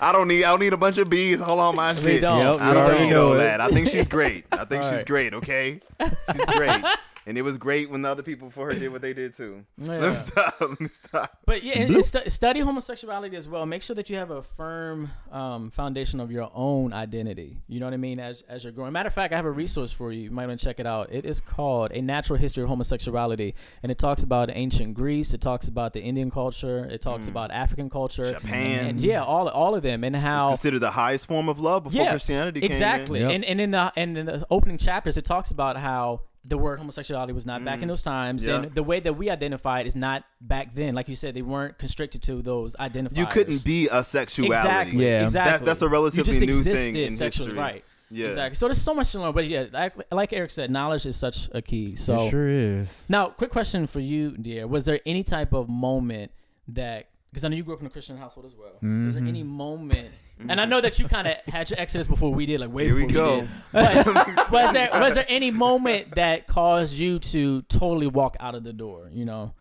I don't need I don't need a bunch of bees. Hold on my We shit. don't. Yep, I you don't already need know all that. I think she's great. I think All she's right. great. Okay, she's great. And it was great when the other people before her did what they did too. Let Yeah. me stop. Let me stop. But yeah, and, and stu- study homosexuality as well. Make sure that you have a firm um, foundation of your own identity. You know what I mean? As as you're growing. Matter of fact, I have a resource for you. You might want to check it out. It is called A Natural History of Homosexuality, and it talks about ancient Greece. It talks about the Indian culture. It talks about African culture, Mm. Japan. and yeah, all all of them, and It's how considered the highest form of love before yeah, Christianity came exactly. in. Yep. And and in the and in the opening chapters, it talks about how the word homosexuality was not back in those times, Mm. Yeah. and the way that we identified is not back then. Like you said, they weren't constricted to those identifiers. You couldn't be a sexuality. exactly. Yeah. exactly. That- that's a relatively you just new existed thing in sexually, history. right? Yeah. Exactly. So there's so much to learn, but yeah, like, like Eric said, knowledge is such a key. So it sure is. now, quick question for you, dear: Was there any type of moment that? Because I know you grew up in a Christian household as well. Was there Mhm. any moment? And I know that you kind of had your exodus before we did, like way Here we before go. did. But was there was there any moment that caused you to totally walk out of the door? You know,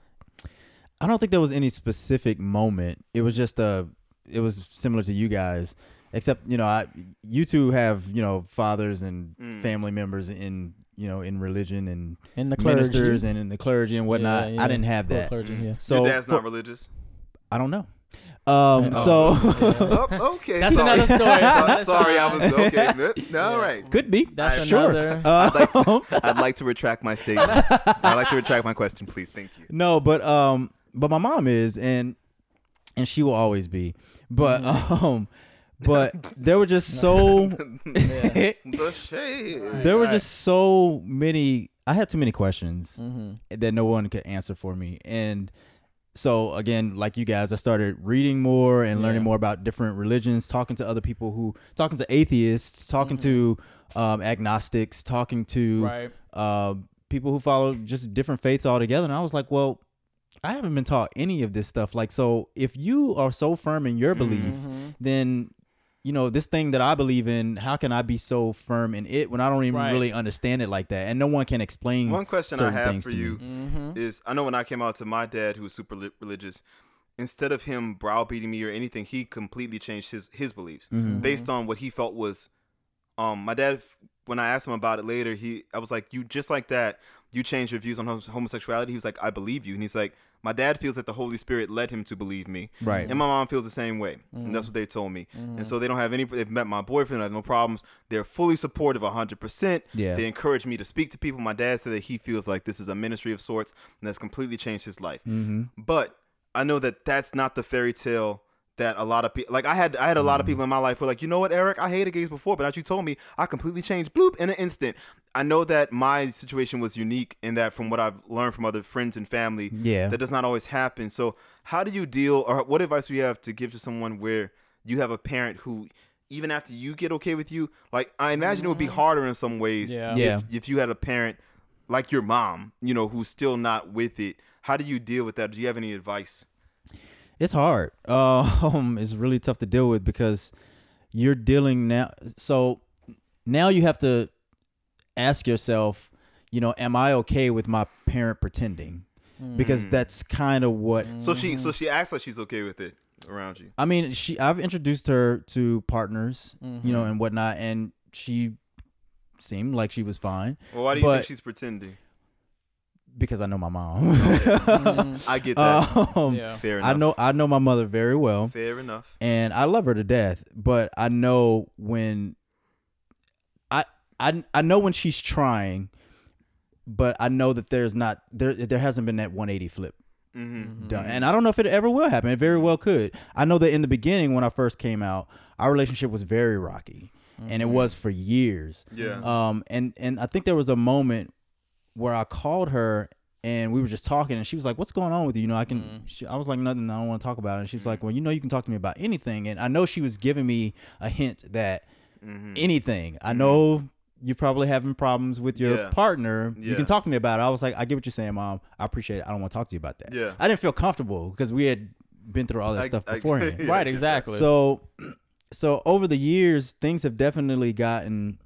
I don't think there was any specific moment. It was just a. It was similar to you guys, except you know, I you two have you know fathers and Mm. family members in you know in religion and in the clergy, ministers and in the clergy and whatnot. Yeah, yeah. I didn't have that, Clergy, yeah. so Your dad's for- not religious. I don't know. Um, Oh, so Oh, okay. That's sorry. another story. That's another sorry, I was okay. No, Yeah. right. could be. That's sure. another- Uh, I'd like, to, I'd like to retract my statement. I'd like to retract my question, please. Thank you. No, but um, but my mom is, and and she will always be. But Mm-hmm. um, but there were just so The shade. there were Right. just so many. I had too many questions hmm that no one could answer for me, and so again, like you guys, I started reading more and learning Yeah. more about different religions, talking to other people who, talking to atheists, talking to um, agnostics, talking to Right. uh, people who follow just different faiths altogether. And I was like, well, I haven't been taught any of this stuff. Like, so if you are so firm in your belief, Mhm. then you know this thing that I believe in. How can I be so firm in it when I don't even Right. really understand it like that, and no one can explain? One question I have for to me. you Mhm. is I know when I came out to my dad, who was super li- religious, instead of him browbeating me or anything, he completely changed his, his beliefs Mhm. based on what he felt was. Um, my dad, when I asked him about it later, he I was like, you just like that, you changed your views on homosexuality. He was like, I believe you, and he's like, my dad feels that the Holy Spirit led him to believe me, Right. and my mom feels the same way, and that's what they told me. And so they don't have any. They've met my boyfriend, I have no problems. They're fully supportive, hundred percent. Yeah. They encourage me to speak to people. My dad said that he feels like this is a ministry of sorts, and that's completely changed his life. Mm-hmm. But I know that that's not the fairy tale that a lot of people like. I had I had a lot of people mm. in my life who were like, you know what, Eric, I hated gays before, but as you told me, I completely changed. Bloop in an instant. I know that my situation was unique in that from what I've learned from other friends and family, Yeah. that does not always happen. So how do you deal, or what advice do you have to give to someone where you have a parent who even after you get okay with you, like I imagine it would be mm. harder in some ways. Yeah. Yeah. If, if you had a parent like your mom, you know, who's still not with it, how do you deal with that? Do you have any advice? It's hard. Um, it's really tough to deal with because you're dealing now. So now you have to ask yourself, you know, am I okay with my parent pretending? Because Mm. that's kind of what So she so she acts like she's okay with it around you. I mean. She I've introduced her to partners, you Mm-hmm. know, and whatnot, and she seemed like she was fine Well, why do you But- think she's pretending? Because I know my mom. I get that. um, Yeah. Fair enough. I know I know my mother very well. Fair enough. and I love her to death. But I know when I I I know when she's trying, but I know that there's not there there hasn't been that 180 flip Mm-hmm. done, and I don't know if it ever will happen. It very well could. I know that in the beginning when I first came out, our relationship was very rocky, and it was for years. Yeah. Um, and and I think there was a moment where I called her and we were just talking, and she was like, "What's going on with you?" You know, I can. Mm-hmm. She, I was like, "Nothing. I don't want to talk about it." And she was like, mm-hmm. "Well, you know, you can talk to me about anything." And I know she was giving me a hint that Mm-hmm. anything. I mm-hmm. know you're probably having problems with your Yeah. partner. You can talk to me about it. I was like, "I get what you're saying, mom. I appreciate it. I don't want to talk to you about that." Yeah. I didn't feel comfortable because we had been through all that I- stuff I- beforehand. Yeah, Right, exactly. So, so over the years, things have definitely gotten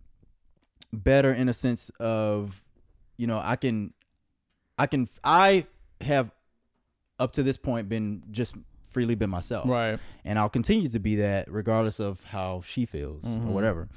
better in a sense of, you know, I can, I can, I have up to this point been just freely been myself, Right. and I'll continue to be that regardless of how she feels Mhm. or whatever.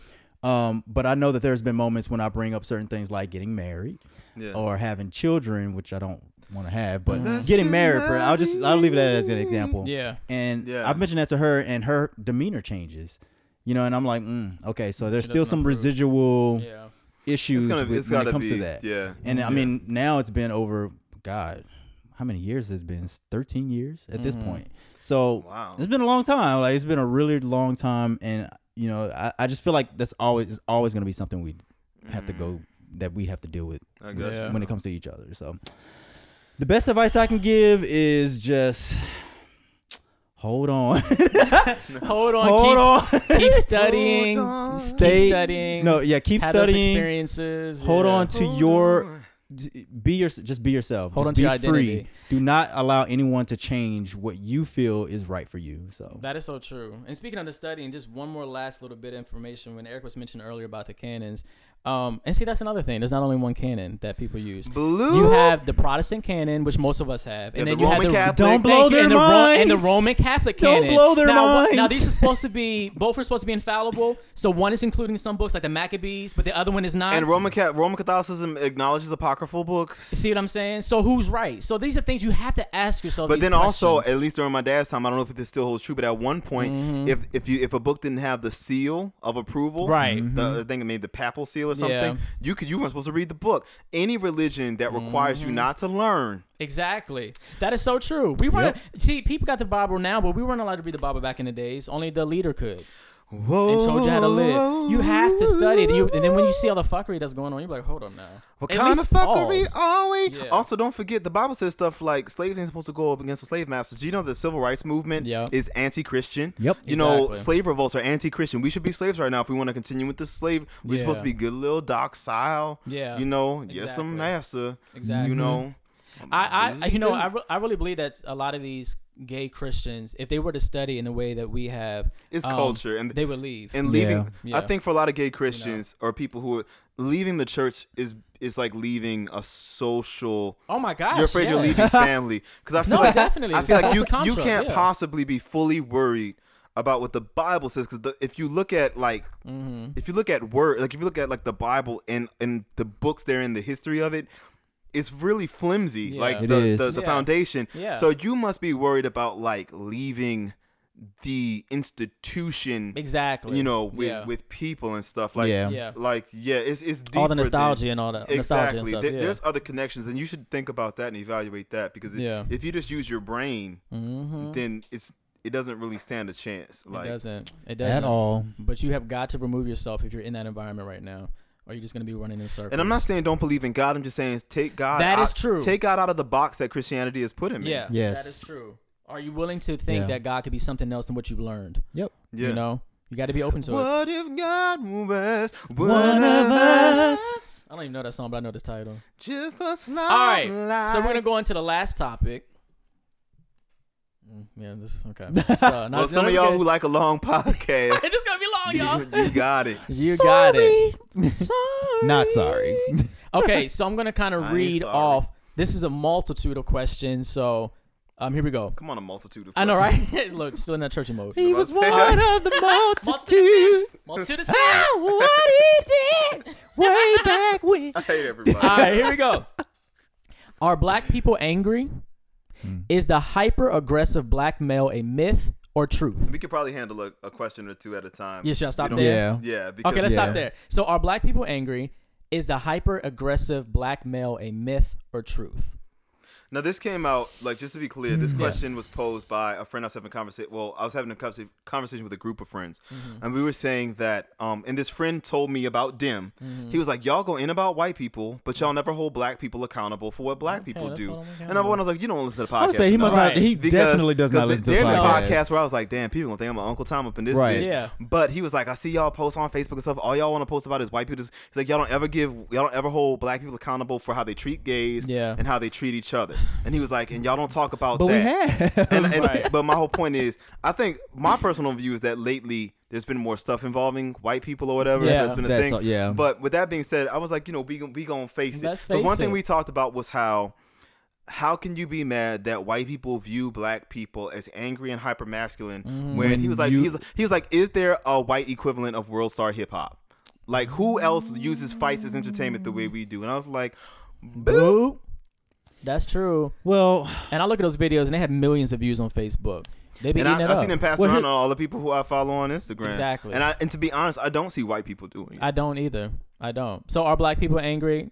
Um, but I know that there's been moments when I bring up certain things like getting married Yeah. or having children, which I don't want to have, but Let's getting married, per- I'll just I'll leave it as an example. Yeah. And Yeah. I've mentioned that to her, and her demeanor changes. You know, and I'm like, mm, okay, so there's She still some approve. residual Yeah. Issues gonna, with, when it comes be, to that. Yeah. And I mean, now it's been over, God, how many years has it been? It's 13 years at this Mhm. point. So Wow. it's been a long time. Like it's been a really long time, and you know, I, I just feel like that's always is always going to be something we have to go that we have to deal with I got Yeah. when it comes to each other. So the best advice I can give is just hold on, Hold on. hold keep, on, keep studying. On. Stay- keep studying. No, yeah, keep have those studying. experiences. Hold yeah. on to Hold your on. be your just be yourself. Hold just on to your free. identity. Do not allow anyone to change what you feel is right for you. So That is so true. And speaking of the studying, just one more last little bit of information. When Eric was mentioned earlier about the canons, um, and see that's another thing. There's not only one canon that people use. Blue. You have the Protestant canon, which most of us have, and Yeah, then the you Roman have the Catholic. Don't blow their and the, Ro- and the minds. Roman Catholic Don't canon. blow their now, wha- Now these are supposed to be both are supposed to be infallible. So one is including some books like the Maccabees, but the other one is not. and Roman Ca- Roman Catholicism acknowledges apocryphal books. See what I'm saying? So who's right? So these are things you have to ask yourself. But these then also, at least during my dad's time, I don't know if this still holds true, but at one point, Mhm. if if you if a book didn't have the seal of approval, right? Mm-hmm. the, the thing that made the papal seal or something, Yeah. you could you weren't supposed to read the book. Any religion that requires Mm-hmm. you not to learn, Exactly. That is so true. We weren't see people got the Bible now, but we weren't allowed to read the Bible back in the days. Only the leader could whoa, and told you how to live. You have to study it, and, you, and then when you see all the fuckery that's going on, you're like, hold on now. What At kind of fuckery pause. are we? Yeah. Also, don't forget the Bible says stuff like slaves ain't supposed to go up against the slave masters. Do you know the civil rights movement Yeah. is anti-Christian? Yep. You know, slave revolts are anti-Christian. We should be slaves right now if we want to continue with the slave. We're supposed to be good little docile. Yeah. You know, yes, some Exactly. master. Exactly. You know. I, I, um, you know, I, re- I really believe that a lot of these gay Christians, if they were to study in the way that we have, It's um, culture and they would leave. and leaving. Yeah. I think for a lot of gay Christians or people who are leaving the church is is like leaving a social. oh my gosh, You're afraid you're leaving family because I feel No, like definitely. I feel like you contra, you can't yeah. possibly be fully worried about what the Bible says because if you look at like Mhm. if you look at word like if you look at like the Bible and and the books there in the history of it. It's really flimsy, Yeah. like It the, the, the Yeah. foundation. Yeah. So you must be worried about like leaving the institution Exactly. you know, with yeah. with people and stuff. Like, Yeah. yeah. like yeah, it's it's all the than- nostalgia and all that nostalgia Exactly. and stuff. There- yeah. There's other connections, and you should think about that and evaluate that because it- Yeah. if you just use your brain, mm-hmm. then it's it doesn't really stand a chance. it doesn't. It doesn't at all. But you have got to remove yourself if you're in that environment right now, or you're just gonna be running in circles. and I'm not saying don't believe in God. I'm just saying take God. That is out- true. Take God out of the box that Christianity has put him in. Yeah. Yes. That is true. Are you willing to think Yeah. that God could be something else than what you've learned? Yeah. You know. You got to be open to it. What if God was one, One of of us? I don't even know that song, but I know the title. Just a slide. All right, so we're gonna go into the last topic. Mm, Yeah, this is okay. So, Well, some of y'all who like a long podcast, this gonna be long, y'all. you, you got it. You got it. Sorry. Not sorry. Okay, so I'm gonna kind I of ain't read sorry. off. This is a multitude of questions. So, um, here we go. Come on, a multitude of. I know, questions. right? Look, still in that churchy mode. He was one that. of the Multitude, multitude. multitude of Ah, sins. what he did way back when. I hate everybody. All right, here we go. Are black people angry? Hmm. Is the hyper aggressive black male a myth or truth? we could probably handle a, a question or two at a time. Yeah, should I stop there? Yeah. Yeah. Because Okay, let's Yeah. stop there. So, are black people angry? Is the hyper aggressive black male a myth or truth? Now this came out like just to be clear. This Yeah. question was posed by a friend I was having a conversation. Well, I was having a conversa- conversation with a group of friends, Mm-hmm. and we were saying that. Um, and this friend told me about DEM. Mm-hmm. He was like, "Y'all go in about white people, but y'all never hold black people accountable for what black people do." And. I was like, "You don't listen to the podcast." I would say he must enough." Right. not. He Because- definitely does not listen to there the have podcast. where I was like, "Damn, people gonna think I'm an Uncle Tom up in this Right. bitch." Yeah. But he was like, "I see y'all post on Facebook and stuff. All y'all want to post about is white people." He's like, "Y'all don't ever give, y'all don't ever hold black people accountable for how they treat gays Yeah. and how they treat each other." And he was like, "And y'all don't talk about But we that." have. and, and Right. but my whole point is, I think my personal view is that lately there's been more stuff involving white people or whatever. Yeah. that's been a That's thing. all- yeah. But with that being said, I was like, you know, we we gonna face Let's it. But one face thing we talked about was how. How can you be mad that white people view black people as angry and hyper masculine Mm-hmm. when, When he was like you- he was, he was like is there a white equivalent of world star hip hop? Like who else uses fights as entertainment the way we do? And I was like, Boo. That's true. well, And I look at those videos and they have millions of views on Facebook. They be and eating I, it I up. seen him pass Well, around here- on all the people who I follow on Instagram. Exactly. And I and to be honest, I don't see white people doing it. I don't either. I don't. So are black people angry?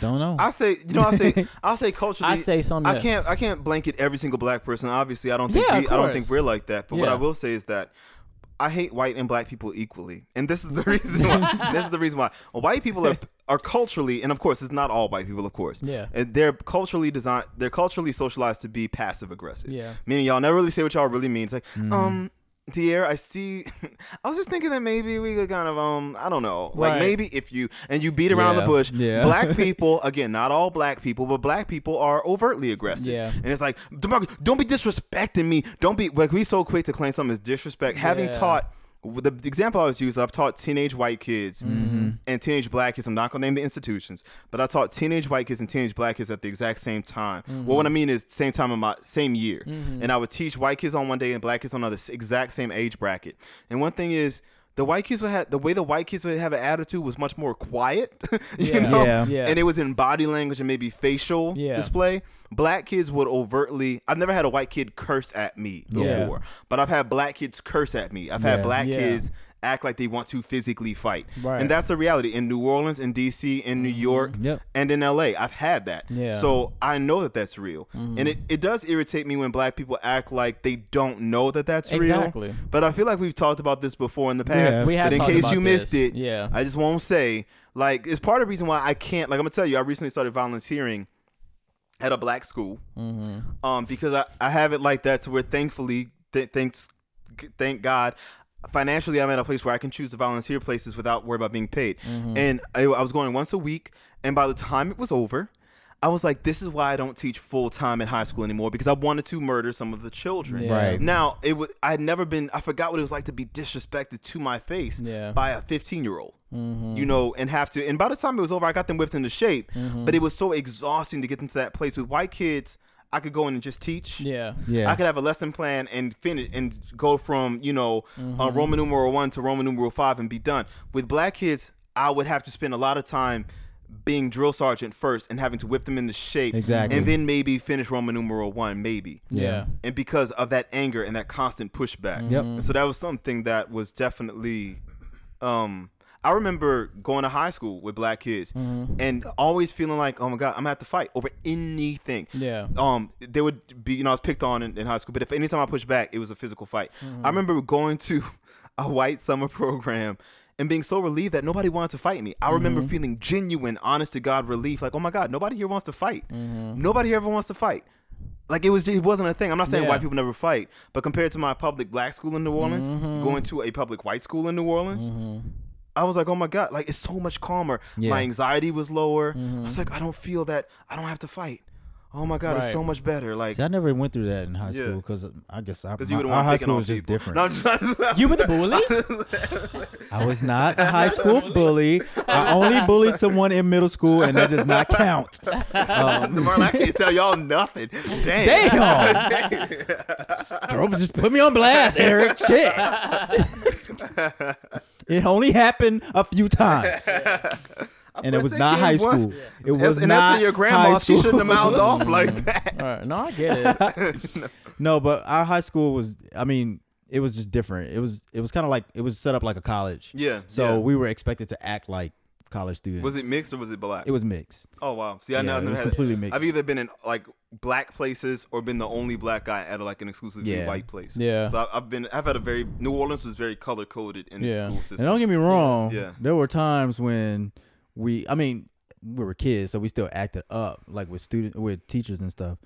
don't know. I say, you know, I say, I'll say culturally. I say some. I yes. can't, I can't blanket every single black person. Obviously, I don't think Yeah, we, of I don't think course. we're like that. But what I will say is that I hate white and black people equally, and this is the reason. why. this is the reason why white people are are culturally, and of course, it's not all white people, of course. Yeah. And they're culturally designed. They're culturally socialized to be passive aggressive. Yeah. Meaning y'all never really say what y'all really mean. It's like, um. Dear, I see. I was just thinking that maybe we could kind of, um, I don't know, like Right. maybe if you and you beat around the bush. yeah. Black people, again, not all black people, but black people are overtly aggressive. Yeah. And it's like, don't be disrespecting me. Don't be like we so quick to claim something as disrespect. Having Yeah. taught the example I was used, I've taught teenage white kids Mm-hmm. and teenage black kids. I'm not gonna name the institutions, but I taught teenage white kids and teenage black kids at the exact same time. Mm-hmm. Well, what I mean is same time in my same year, and I would teach white kids on one day and black kids on another, exact same age bracket. And one thing is. The white kids would have the way the white kids would have an attitude was much more quiet, you Yeah. know, Yeah. Yeah. and it was in body language and maybe facial Yeah. display. Black kids would overtly. I've never had a white kid curse at me Yeah. before, but I've had black kids curse at me. I've had black Yeah. kids act like they want to physically fight, Right. Mm-hmm. and that's a reality in New Orleans, in D.C., in New York, Yep. and in L.A. I've had that, Yeah. Mm-hmm. so I know that that's real, and it, it does irritate me when black people act like they don't know that that's Exactly. real. But I feel like we've talked about this before in the past. have. We have but in case you missed this. it, Yeah. I just won't say. Like, it's part of the reason why I can't. Like, I'm gonna tell you, I recently started volunteering at a black school, Mm-hmm. um, because I, I have it like that to where thankfully, th- thanks, thank God, financially I'm at a place where I can choose to volunteer places without worry about being paid. Mm-hmm. And I, I was going once a week, and by the time it was over. I was like, this is why I don't teach full time in high school anymore because I wanted to murder some of the children. Yeah. Right. Now, it was I had never been I forgot what it was like to be disrespected to my face Yeah. by a 15 year old. Mm-hmm. You know, and have to and by the time it was over, I got them whipped into shape. But it was so exhausting to get them to that place. With white kids, I could go in and just teach. Yeah. Yeah. I could have a lesson plan and finish and go from, you know, Mm-hmm. uh, Roman numeral one to Roman numeral five and be done. With black kids, I would have to spend a lot of time being drill sergeant first and having to whip them into shape. Exactly. And then maybe finish Roman numeral one, maybe Yeah. and because of that anger and that constant pushback. Yep. And so that was something that was definitely um I remember going to high school with black kids and always feeling like, oh my God, I'm gonna have to fight over anything. Yeah. Um, there would be, you know, I was picked on in, in high school, but if anytime I pushed back, it was a physical fight. I remember going to a white summer program and being so relieved that nobody wanted to fight me. I remember feeling genuine, honest to God relief, like, oh my God, nobody here wants to fight. Nobody here ever wants to fight. like it was it wasn't a thing. I'm not saying Yeah. white people never fight, but compared to my public black school in New Orleans, Mhm. going to a public white school in New Orleans, Mhm. I was like, oh my god, like it's so much calmer. Yeah. My anxiety was lower. I Mhm. was like, I don't feel that. I don't have to fight. Oh my god, it's so much better. Like See, I never went through that in high school because I guess I, my, you would our high school was just people. different. No, I'm just- You were the bully. I was not a high school bully. I only bullied someone in middle school, and that does not count. Um, Marlon, I can't tell y'all nothing. Damn. Damn! Throw- just put me on blast, Eric. Shit. It only happened a few times, and it was not kid high once. school. It was and not that's for your grandma. high She shouldn't have mouthed off like that. All right, no, I get it. No, but our high school was. I mean, it was just different. It was. It was kind of like it was set up like a college. Yeah. So yeah. we were expected to act like college students. was it mixed or was it black? It was mixed. oh wow. See, I Yeah, know it I've was had completely mixed. I've either been in like black places or been the only black guy at like an exclusively Yeah. white place. Yeah. So I- I've been. I've had a very. New Orleans was very color coded in its Yeah. school system. And don't get me wrong. Yeah. There were times when we. I mean, we were kids, so we still acted up, like with student, with teachers and stuff.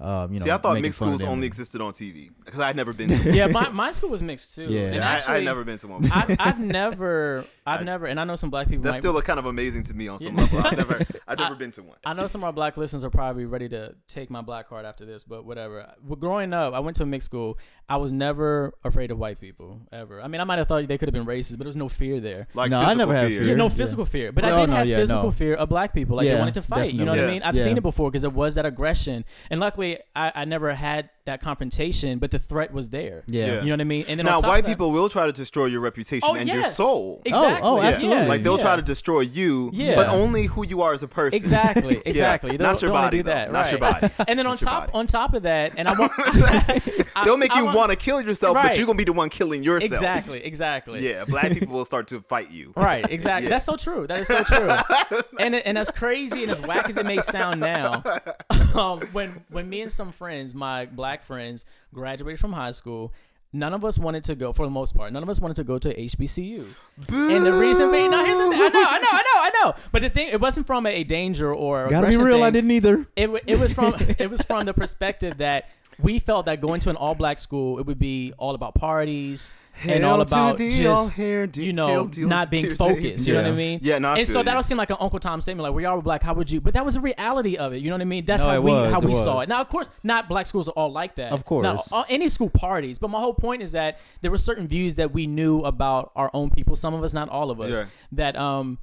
Um, you know, See, I thought mixed schools only existed on TV because I'd never been. to Yeah, my, my school was mixed too. Yeah. and Yeah, I, actually, I'd never been to one. I, I've never, I've never, and I know some black people. That's might, still kind of amazing to me on some Yeah. level. I've never, I've never been to one. I know some of our black listeners are probably ready to take my black card after this, but whatever. Well, growing up, I went to a mixed school. I was never afraid of white people ever. I mean, I might have thought they could have been racist, but there was no fear there. Like No, I physical never had fear. fear. Yeah, no Yeah. physical fear, but Oh, I did no, have yeah, physical no. fear of black people. Like they wanted to fight. You know what. I mean? I've Yeah. seen it before because it was that aggression, and luckily I, I never had that confrontation, but the threat was there. Yeah. Yeah. You know what I mean? And then Now, white of that- people will try to destroy your reputation oh, and yes. your soul. Oh, oh, exactly. oh, Yeah. absolutely. Like they'll yeah. try to destroy you, Yeah. but only who you are as a person. Exactly, exactly. Not your body, though. that, Not your body. And then on top on top of that, and I want They'll make I you want- want to kill yourself, but you're gonna be the one killing yourself. exactly, exactly. Yeah, black people will start to fight you. Right, exactly. Yeah. That's so true. That is so true. and and as crazy and as whack as it may sound now, um, when when me and some friends, my black friends, graduated from high school, none of us wanted to go for the most part. None of us wanted to go to HBCU. Boo. And the reason being, no, here's the thing. I know, I know, I know, I know. But the thing, it wasn't from a, danger or Gotta be aggression real. I didn't either. It, it was from it was from the perspective that we felt that going to an all black school it would be all about parties and all about just all hair, you know hail to not being dear focused. You know what I mean? Yeah, no, I and so feel that you. would seem like an Uncle Tom statement, like we are black. How would you? But that was the reality of it. You know what I mean? That's No, how we was, how it we saw it. Now, of course, not black schools are all like that. Of course. Not all- any school parties. But my whole point is that there were certain views that we knew about our own people. Some of us, not all of us, Yeah. that um.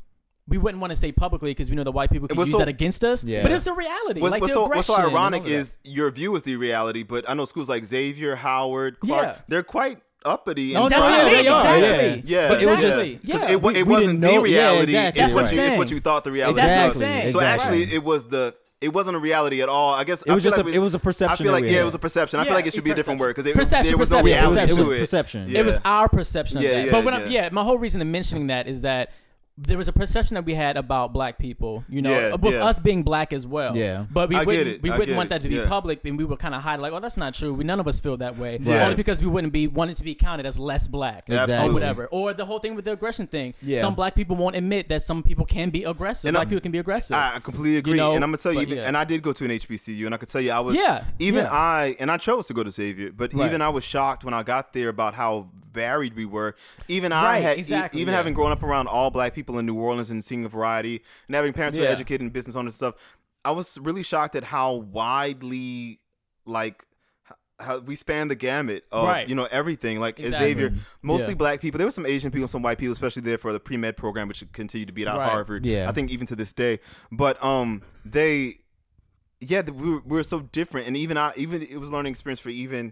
We wouldn't want to say publicly because we know the white people could use so- that against us. Yeah. But it's a reality. What's, like what's so, what's so ironic all of that. is your view is the reality, but I know schools like Xavier, Howard, Clark, Yeah. they're quite uppity. Oh, and That's proud. what I yeah, mean. they are, Exactly. Yeah, But it was exactly. just- Yeah. Because it, it we wasn't didn't the know- yeah, reality. exactly. It's, That's what what you, I'm it's what you thought the reality That's what I'm was. saying. So actually, it was the it wasn't a reality at all. I guess It was just like a- we- it was a perception I feel like we yeah, it was a perception. I Yeah, feel like it should be a different word because Perception, there was no perception, reality perception. to It was it. perception. Yeah. It was our perception of Yeah, that. yeah, but when I, yeah. yeah, my whole reason of mentioning that is that there was a perception that we had about black people, you know, Yeah, with yeah. us being black as well. Yeah. But we I wouldn't it, we I wouldn't get want it, that to be yeah. public and we would kind of hide like, oh, that's not true. We none of us feel that way. Yeah. Only because we wouldn't be wanted to be counted as less black. Exactly. Or whatever. Or the whole thing with the aggression thing. Yeah. Some black people won't admit that some people can be aggressive. And black I- people can be aggressive. I completely agree, know, and I'm gonna tell you, but even, yeah. and I did go to an HBCU, and I could tell you, I was, Yeah, even yeah. I, and I chose to go to Xavier, but Right. even I was shocked when I got there about how varied we were. Even I Right, had, e- even yeah. having grown up around all black people in New Orleans and seeing a variety, and having parents who Yeah. were educated in business owners and stuff, I was really shocked at how widely, like. How we span the gamut of Right. you know everything like at Exactly. Xavier, mostly Yeah. black people. There were some Asian people, some white people, especially there for the pre med program, which continued to be at Right. Harvard. Yeah. I think even to this day. But um, they, yeah, we were, we were so different, and even I, even it was a learning experience for even,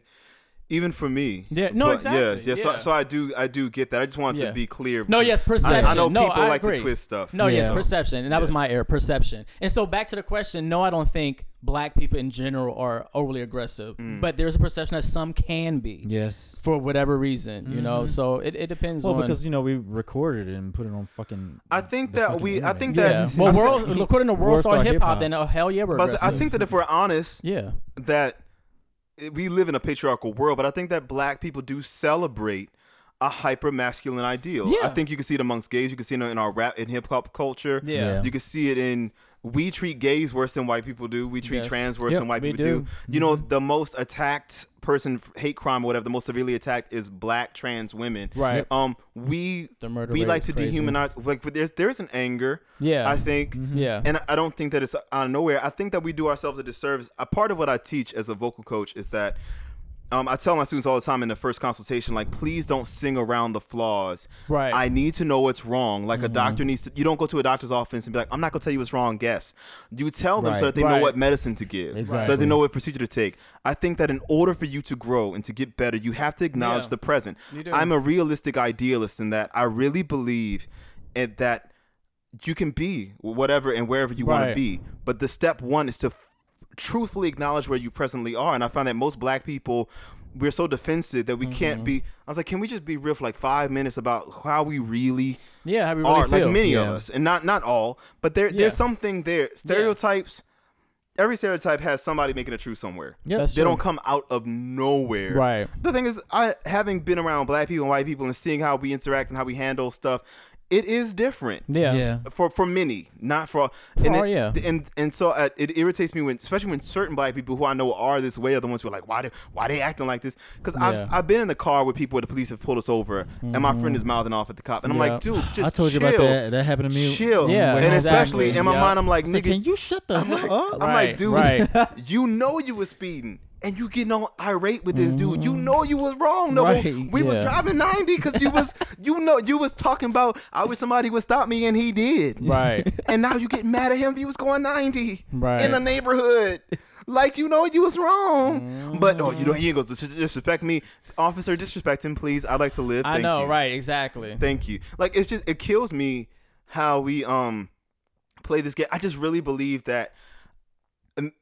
even for me. Yeah, no, But exactly, Yeah, yeah. So, yeah. so I do, I do get that. I just wanted Yeah. to be clear. No, yes, perception. I know no, people I like agree. to twist stuff. No, yes, Yeah. perception, and that was my error, perception. And so back to the question, no, I don't think black people in general are overly aggressive, Mm. but there's a perception that some can be Yes. for whatever reason, you know. Mhm. So it, it depends Well, on. because you know we recorded it and put it on fucking. I think that fucking we- I internet. think yeah, that- well, I world think- according to World World Star Star Hip Hop, Hip-Hop. then oh hell yeah, we're But aggressive. I think that if we're honest, yeah, that we live in a patriarchal world, but I think that black people do celebrate a hyper masculine ideal. Yeah. I think you can see it amongst gays. You can see it in our rap and hip hop culture. yeah, Yeah. You can see it in we treat gays worse than white people do. We treat Yes. trans worse Yep, than white people do. do. You know, the most attacked person, hate crime or whatever, the most severely attacked is black trans women. Right. Um, we The murder we like to crazy. dehumanize. Like, but there's there's an anger. Yeah. I think. Yeah. And I don't think that it's out of nowhere. I think that we do ourselves a disservice. A part of what I teach as a vocal coach is that um, I tell my students all the time in the first consultation, like, please don't sing around the flaws. Right. I need to know what's wrong. Like a Mm-hmm. doctor needs to. You don't go to a doctor's office and be like, I'm not gonna tell you what's wrong. Guess. You tell them so that they know what medicine to give. Exactly. So that they know what procedure to take. I think that in order for you to grow and to get better, you have to acknowledge Yeah. the present. I'm a realistic idealist in that I really believe in that you can be whatever and wherever you want to be. But the step one is to truthfully acknowledge where you presently are. And I find that most black people, we're so defensive that we Mm-hmm. can't be. I was like, can we just be real for like five minutes about how we really yeah. How we really are? feel. Like many of us, and not not all, but there Yeah. there's something there. Stereotypes. Every stereotype has somebody making a truth somewhere. Yep. That's They true. don't come out of nowhere. Right. The thing is, I having been around black people and white people and seeing how we interact and how we handle stuff, it is different Yeah. Yeah. for for many, not for all. For and all, it, yeah. And and so uh, it irritates me when, especially when certain black people who I know are this way are the ones who are like, why they why they acting like this? Because Yeah. Mm-hmm. I've I've been in the car with people where the police have pulled us over, and my friend is mouthing off at the cop, and I'm Yeah. like, dude, just I told you chill, about that. That happened to me. Chill. Yeah, and exactly. especially in my Yeah. mind, I'm like, It's like, nigga, can you shut the I'm hell like, up? I'm Right, like, dude, right. you know you were speeding. And you getting all irate with this dude. You know you was wrong. No, Right, we was driving 90 because you was, you know, you was talking about I wish somebody would stop me, and he did. Right. And now you get mad at him. He was going 90 Right. in the neighborhood. Like you know you was wrong, but oh, you know he ain't gonna disrespect me, officer. Disrespect him, please. I'd like to live. I know. you. Right. Exactly. Thank you. Like it's just it kills me how we um play this game. I just really believe that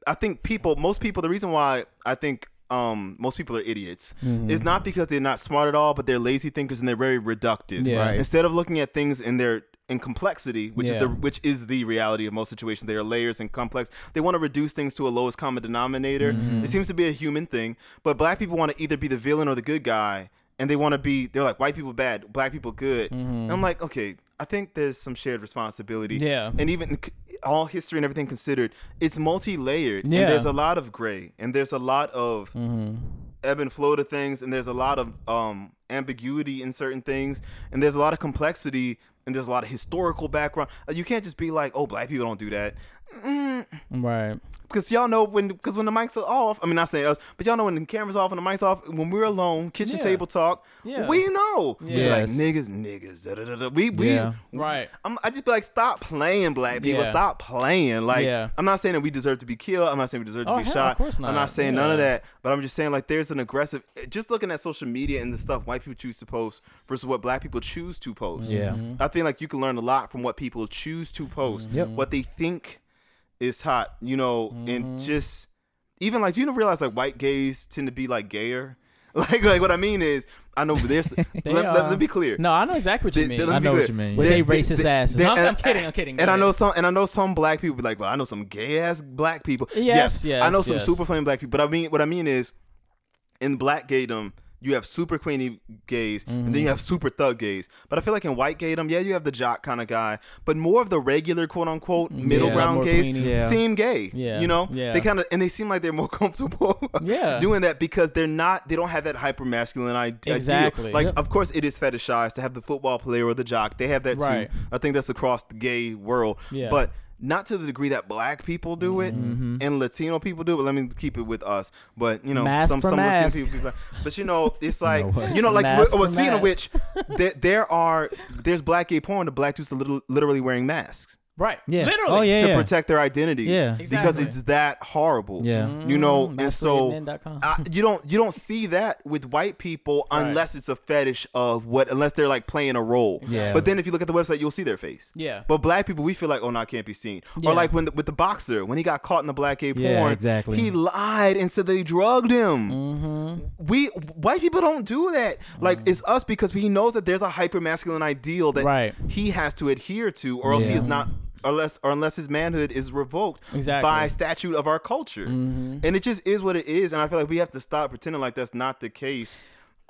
I think people most people the reason why I think um most people are idiots Mm-hmm. is not because they're not smart at all, but they're lazy thinkers and they're very reductive. Yeah. Right. Instead of looking at things in their in complexity, which is the which is the reality of most situations. They are layers and complex. They want to reduce things to a lowest common denominator. Mm-hmm. It seems to be a human thing. But black people want to either be the villain or the good guy, and they want to be. They're like white people bad, black people good. And I'm like, okay, I think there's some shared responsibility. Mm-hmm. Yeah. And even all history and everything considered, it's multi-layered. Yeah. And there's a lot of gray, and there's a lot of Mm-hmm. ebb and flow to things, and there's a lot of um, ambiguity in certain things, and there's a lot of complexity, and there's a lot of historical background. Uh, You can't just be like, "Oh, black people don't do that," mm, Right. Because y'all know when because when the mics are off. I mean, not saying us, but y'all know when the cameras off and the mics off. When we're alone, kitchen Yeah. table talk, Yeah. we know. Yeah. We're like niggas, niggas. Da, da, da, da. We we Yeah. Right. I'm, I just be like, stop playing, black people. Yeah. Stop playing. Like, Yeah. I'm not saying that we deserve to be killed. I'm not saying we deserve to Oh, be hell, shot. of course not. I'm not. not saying none of that. But I'm just saying, like, there's an aggressive. Just looking at social media and the stuff white people choose to post versus what black people choose to post. Yeah. Mm-hmm. I feel like you can learn a lot from what people choose to post. Yep. What they think is hot, you know, Mm-hmm. and just even like, do you realize like white gays tend to be like gayer? Like, like what I mean is, I know there's. let, let, are. let me be clear. No, I know exactly what you They- mean. they- I know be what you mean. With They- they they- racist they- asses. they- I'm, and- I'm kidding. I'm kidding. And I know some, and I know some black people be like, "Well, I know some gay ass black people." Yes, yes, I know some yes. super flame black people. But I mean, what I mean is, in black gaydom, you have super queenie gays, and Mm-hmm. then you have super thug gays. But I feel like in white gaydom, yeah, you have the jock kind of guy, but more of the regular quote unquote middle Yeah, ground gays queenie. Yeah. seem gay. Yeah, you know, yeah. they kind of and they seem like they're more comfortable. Yeah. doing that because they're not. They don't have that hyper masculine idea. Exactly. Like, Yep. of course, it is fetishized to have the football player or the jock. They have that Right. too. I think that's across the gay world. Yeah. But not to the degree that black people do it Mm-hmm. and Latino people do it. But let me keep it with us. But you know, Mask some some mask. Latino people. But you know, it's like what? you know, like Mask well, for speaking of which, there, there are there's black gay porn. The black dudes are literally, literally wearing masks Right. Yeah. Literally. Oh, yeah. to protect their identities. Yeah. because Exactly. it's that horrible. Yeah. you know, Mm, and so masquerademen.com. I, you don't you don't see that with white people Right. unless it's a fetish of what unless they're like playing a role. Yeah. But then if you look at the website, you'll see their face. Yeah. But black people, we feel like, oh, no, it can't be seen. Yeah. Or like when the, with the boxer, when he got caught in the black gay porn, Yeah, exactly. he lied and said they drugged him. Mm-hmm. We white people don't do that. Like it's us because he knows that there's a hyper masculine ideal that Right. he has to adhere to, or else he Yeah. is not. Unless, or unless his manhood is revoked Exactly. by statute of our culture, Mm-hmm. and it just is what it is. And I feel like we have to stop pretending like that's not the case.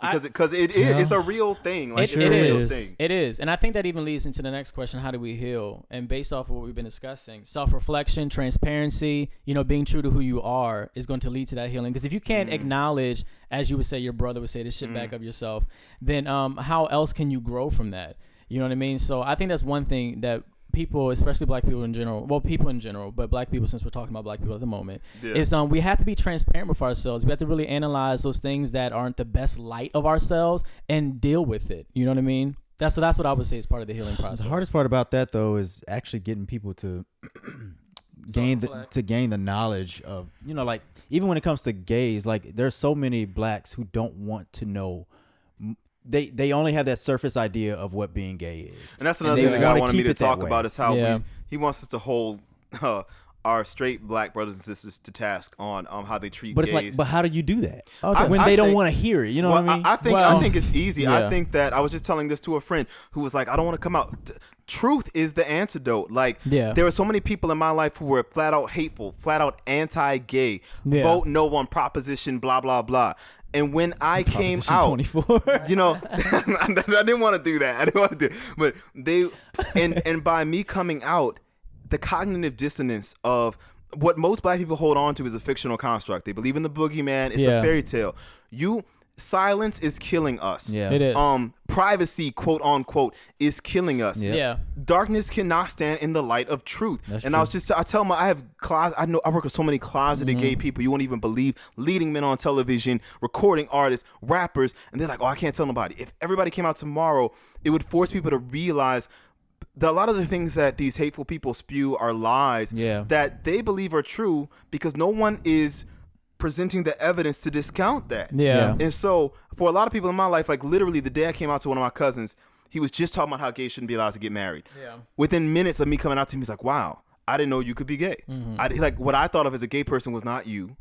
because because it, is it's a real thing. Like It- it's it a real thing. It is. And I think that even leads into the next question how do we heal? And based off of what we've been discussing, self reflection, transparency, you know, being true to who you are is going to lead to that healing. Because if you can't Mm. acknowledge, as you would say, your brother would say, this shit back of yourself, then um, how else can you grow from that? You know what I mean? So I think that's one thing that people, especially black people in general, well, people in general, but black people, since we're talking about black people at the moment, Yeah. is um, we have to be transparent with ourselves. We have to really analyze those things that aren't the best light of ourselves and deal with it. You know what I mean? That's so that's what I would say is part of the healing process. The hardest part about that though is actually getting people to gain the, to gain the knowledge of you know like even when it comes to gays like there's so many blacks who don't want to know m- they they only have that surface idea of what being gay is And that's another they thing the guy wanna wanted me keep to it talk about is how Yeah. we, he wants us to hold uh, our straight black brothers and sisters to task on um, how they treat but it's gays. like but how do you do that Okay. when I they don't want to hear it you know well, what i mean I, think Well, I think it's easy. I think that I was just telling this to a friend who was like, I don't want to come out. Truth is the antidote. Like, Yeah. there were so many people in my life who were flat out hateful, flat out anti-gay, Yeah. vote no on proposition, blah blah blah. And when I came out, 24 you know, I didn't want to do that. I didn't want to do, but they, and and by me coming out, the cognitive dissonance of what most black people hold on to is a fictional construct. They believe in the boogeyman. It's Yeah. a fairy tale. You silence is killing us. Yeah. It is. Um, privacy, quote unquote, is killing us. Yeah. yeah. Darkness cannot stand in the light of truth. That's and I was just, I tell my, I have closet, I know, I work with so many closeted Mm-hmm. gay people you won't even believe, leading men on television, recording artists, rappers, and they're like, oh, I can't tell nobody. If everybody came out tomorrow, it would force people to realize that a lot of the things that these hateful people spew are lies Yeah. that they believe are true because no one is presenting the evidence to discount that. Yeah. And so, for a lot of people in my life, like literally the day I came out to one of my cousins, he was just talking about how gays shouldn't be allowed to get married. Yeah. Within minutes of me coming out to him, he's like, "Wow, I didn't know you could be gay. Mm-hmm. I like what I thought of as a gay person was not you.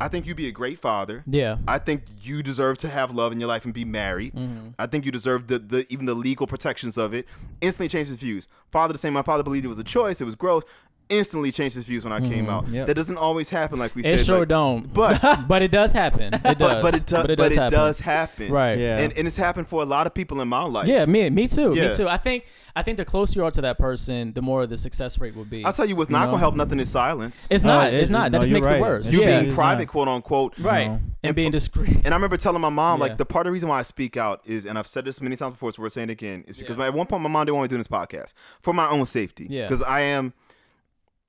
I think you'd be a great father. Yeah. I think you deserve to have love in your life and be married. Mm-hmm. I think you deserve the, the even the legal protections of it. Instantly changed his views. Father the same. My father believed it was a choice. It was gross. Instantly changed his views when I came out. Yep. That doesn't always happen, like we Mm-hmm. It said. sure like- don't. But but it does happen. It does. but, but it, do, But it but does it happen. does happen. Right. Yeah. And, and it's happened for a lot of people in my life. Yeah, me, me too, Yeah. me too. I think, I think the closer you are to that person, the more the success rate will be. I'll tell you what's You not know? gonna help nothing is silence. It's No, not. it- it's not. That no, just makes right. it worse. You yeah. being private, not. quote unquote. right, No. and, And being discreet. And I remember telling my mom, Yeah. like, the part of the reason why I speak out is, and I've said this many times before, so we're saying it again, is because Yeah. at one point my mom didn't want me doing this podcast for my own safety. Yeah. Because I am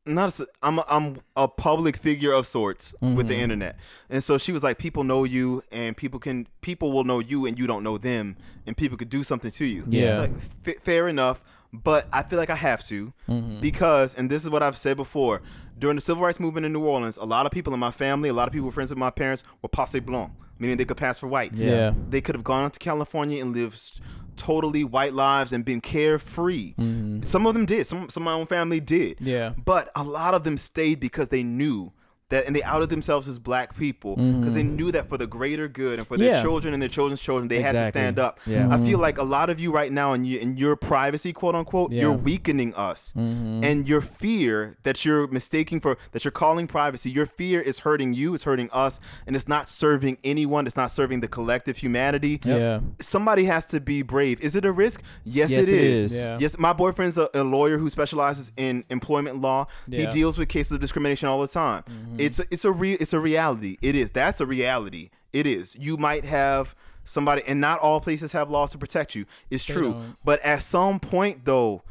not, a, I'm, a, I'm a public figure of sorts with the Mhm. internet, and so she was like, people know you, and people can, people will know you, and you don't know them, and people could do something to you. Yeah. Like, f- fair enough, but I feel like I have to Mhm. because, and this is what I've said before, during the civil rights movement in New Orleans, a lot of people in my family, a lot of people friends with my parents, were passe blanc, meaning they could pass for white. yeah. They could have gone to California and lived totally white lives and been carefree. Mhm. Some of them did. Some, some of my own family did. Yeah. But a lot of them stayed because they knew that, and they outed themselves as black people because they knew that for the greater good and for their Mm-hmm. Yeah. children and their children's children, they had to stand up. Yeah. I feel like a lot of you right now in, you, in your privacy, quote unquote, Yeah. you're weakening us. Mhm. And your fear that you're mistaking for, that you're calling privacy, your fear is hurting you, it's hurting us, and it's not serving anyone, it's not serving the collective humanity Yeah. somebody has to be brave. Is it a risk? Yes, Yes, it it is. is. Yes, my boyfriend's a, a lawyer who specializes in employment law. He deals with cases of discrimination all the time. Mm-hmm. It's a, it's a real it's a reality. It is. That's a reality. It is. You might have somebody, and not all places have laws to protect you. It's They true. don't. But at some point, though.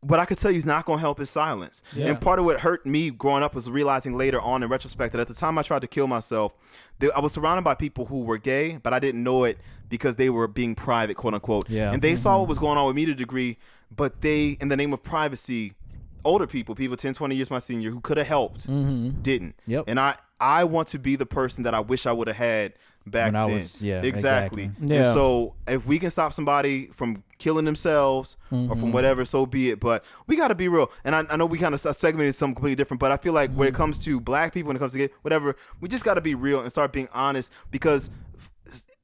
What I could tell you is not going to help is silence. Yeah. And part of what hurt me growing up was realizing later on in retrospect that at the time I tried to kill myself, they, I was surrounded by people who were gay, but I didn't know it because they were being private, quote unquote. Yeah. And they saw what mm-hmm. was going on with me to a degree, but they, in the name of privacy, older people, people 10, 20 years my senior, who could have helped, Mhm. didn't. Yep. And I, I want to be the person that I wish I would have had back When I then. was- yeah, exactly. exactly. And Yeah. so if we can stop somebody from killing themselves or Mm-hmm. from whatever, so be it. But we got to be real. And I, I know we kind of segmented something completely different, but I feel like when it Mm-hmm. comes to black people, when it comes to gay, whatever, we just got to be real and start being honest because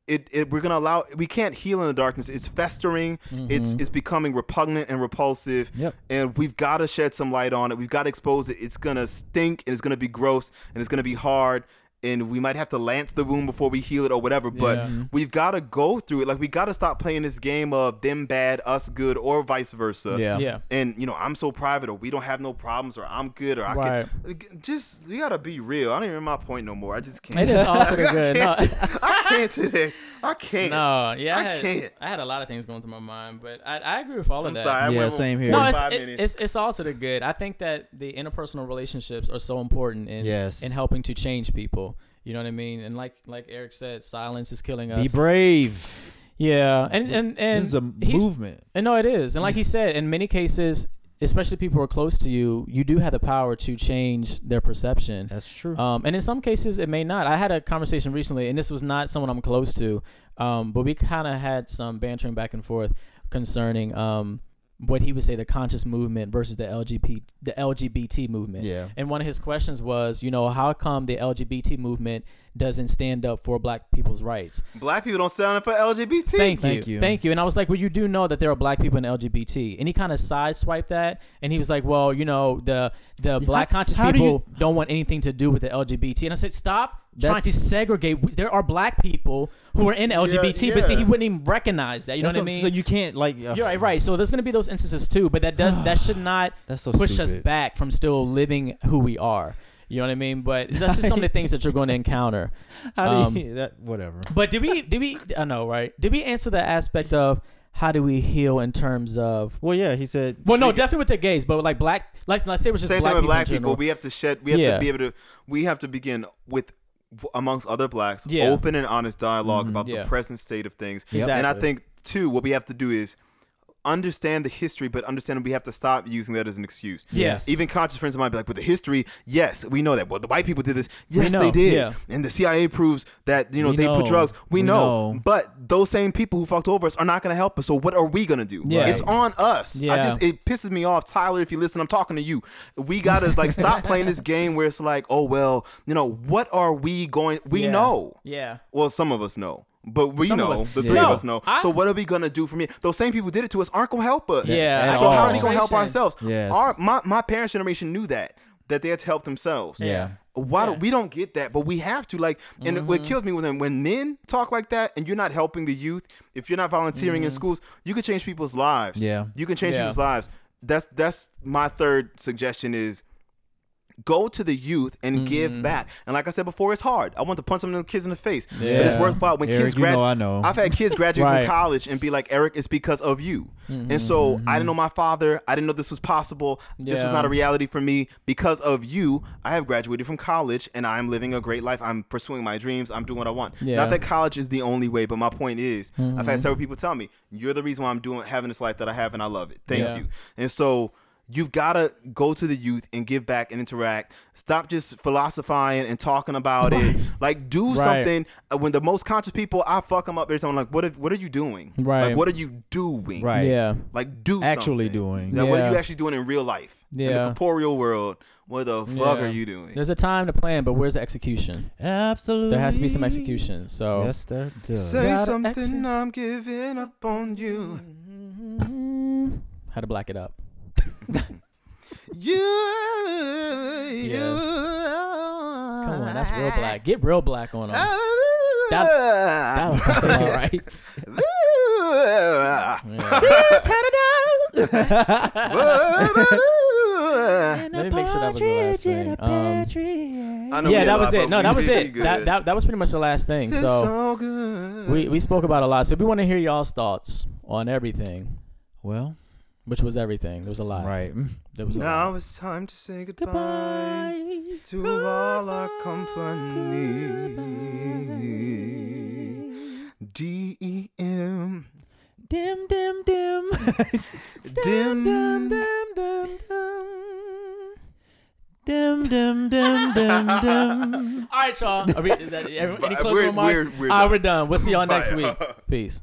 it, it we're gonna allow we can't heal in the darkness. It's festering. It's mm-hmm. it's becoming repugnant and repulsive. Yep. And we've got to shed some light on it. We've got to expose it. It's gonna stink and it's gonna be gross and it's gonna be hard. And we might have to lance the wound before we heal it or whatever. But Yeah. we've got to go through it. Like we got to stop playing this game of them bad, us good, or vice versa. Yeah. Yeah. And you know, I'm so private, or we don't have no problems, or I'm good, or I Right. can just we gotta be real. I don't even remember my point no more. I just can't. It is all to the good. No, I can't today. I can't. no yeah, I, I had, can't. I had a lot of things going through my mind, but I, I agree with all of I'm that. sorry. I Yeah, went same here. No, it's, it- it's it's all to the good. I think that the interpersonal relationships are so important in Yes. in helping to change people. You know what I mean? And like like Eric said, silence is killing us. Be brave. Yeah, and and and this is a he's- movement. And no, it is. And like he said, in many cases, especially people who are close to you, you do have the power to change their perception. That's true. Um, and in some cases, it may not. I had a conversation recently, and this was not someone I'm close to, um, but we kind of had some bantering back and forth concerning um, what he would say the conscious movement versus the LGBT the LGBT movement. yeah. And one of his questions was, you know, how come the LGBT movement doesn't stand up for Black people's rights? Black people don't stand up for LGBT. Thank, you. Thank you. you. Thank you. And I was like, well, you do know that there are black people in LGBT. And he kind of sideswiped that. And he was like, well, you know, the the black conscious how do people do not want anything to do with the LGBT. And I said, stop trying to segregate. There are black people who are in LGBT, but see, he wouldn't even recognize that. You That's know what, what- I mean? So you can't like. Uh, You're right, right. So there's going to be those instances too, but that does that should not That's so push us back from still living who we are. You know what I mean? But that's just some of the things that you're going to encounter. How do Um, you, that whatever. But did we did we I know, right? Did we answer the aspect of how do we heal in terms of Well, yeah, he said. well, no, definitely with the gays, but like black, like let's say it was just Same black thing with people. black in people. We have to shed. We have Yeah. to be able to. We have to begin with, amongst other blacks, Yeah. open and honest dialog Mhm. about Yeah. the present state of things. Yep. And I think too, what we have to do is understand the history, but understand we have to stop using that as an excuse. Yes. Even conscious friends of mine be like, but the history, yes, we know that. Well, the white people did this. Yes, they did. yeah. And the CIA proves that, you know, We they know. put drugs. We, We know. know. But those same people who fucked over us are not going to help us. So what are we going to do? Yeah. It's on us. I just, it pisses me off. Tyler, if you listen, I'm talking to you. We got to like stop playing this game where it's like, oh, well, you know, what are we going, we Yeah. know. Yeah. Well, some of us know. But we Some know, the three Yeah. of us know. I- so what are we gonna do from here? Those same people did it to us aren't gonna help us. Yeah, At So how are we gonna help ourselves? Yes. Our my, my parents' generation knew that that they had to help themselves. Yeah. Why Yeah. Mm-hmm. do we don't get that? But we have to like, and what kills me when when men talk like that, and you're not helping the youth. If you're not volunteering in schools, you can change people's lives. Yeah. you can change Mm-hmm. Yeah. people's lives. That's that's my third suggestion is go to the youth and Mm-hmm. give back. And like I said before, it's hard. I want to punch some of them kids in the face, but it's worthwhile. When Eric, kids you graduate, know I know. I've had kids graduate Right. from college and be like, Eric, it's because of you. And so I didn't know my father. I didn't know this was possible. This was not a reality for me. Because of you, I have graduated from college and I'm living a great life. I'm pursuing my dreams. I'm doing what I want. Yeah. Not that college is the only way, but my point is, I've Mm-hmm. had several people tell me, you're the reason why I'm doing having this life that I have and I love it. Thank Yeah. you. And so you've got to go to the youth and give back and interact. Stop just philosophizing and talking about it. Like do Right. something. Uh, When the most conscious people, I fuck them up every time. I'm like, what? If, what are you doing? Right. Like, what are you doing? Right. Yeah. Like do Actually something. doing. Like, what are you actually doing in real life? In Yeah. the corporeal world. What the fuck Yeah. are you doing? There's a time to plan, but where's the execution? Absolutely. There has to be some execution. So Yes, there does. Say Gotta something. exit. I'm giving up on you. how to black it up. You. Yes. Come on, that's real black. Get real black on them. That- That'll fuck all right. I Let me make sure that was the last thing. Um, yeah, that was it. No, that was it. That, that that was pretty much the last thing. So so we we spoke about a lot. So we want to hear y'all's thoughts on everything, Well, which was everything. There was a lot. right. There was Now it's time to say goodbye, to all our company. D E M. Dim, dim, dim. Dim. Dum, dum, dum, dum. dim, dim, dim, dim, dim. All right, y'all. Are we, is that, any Bye. closing We're- remarks? we're- we're All right, done. we're done. We'll see y'all next Bye. week. Peace.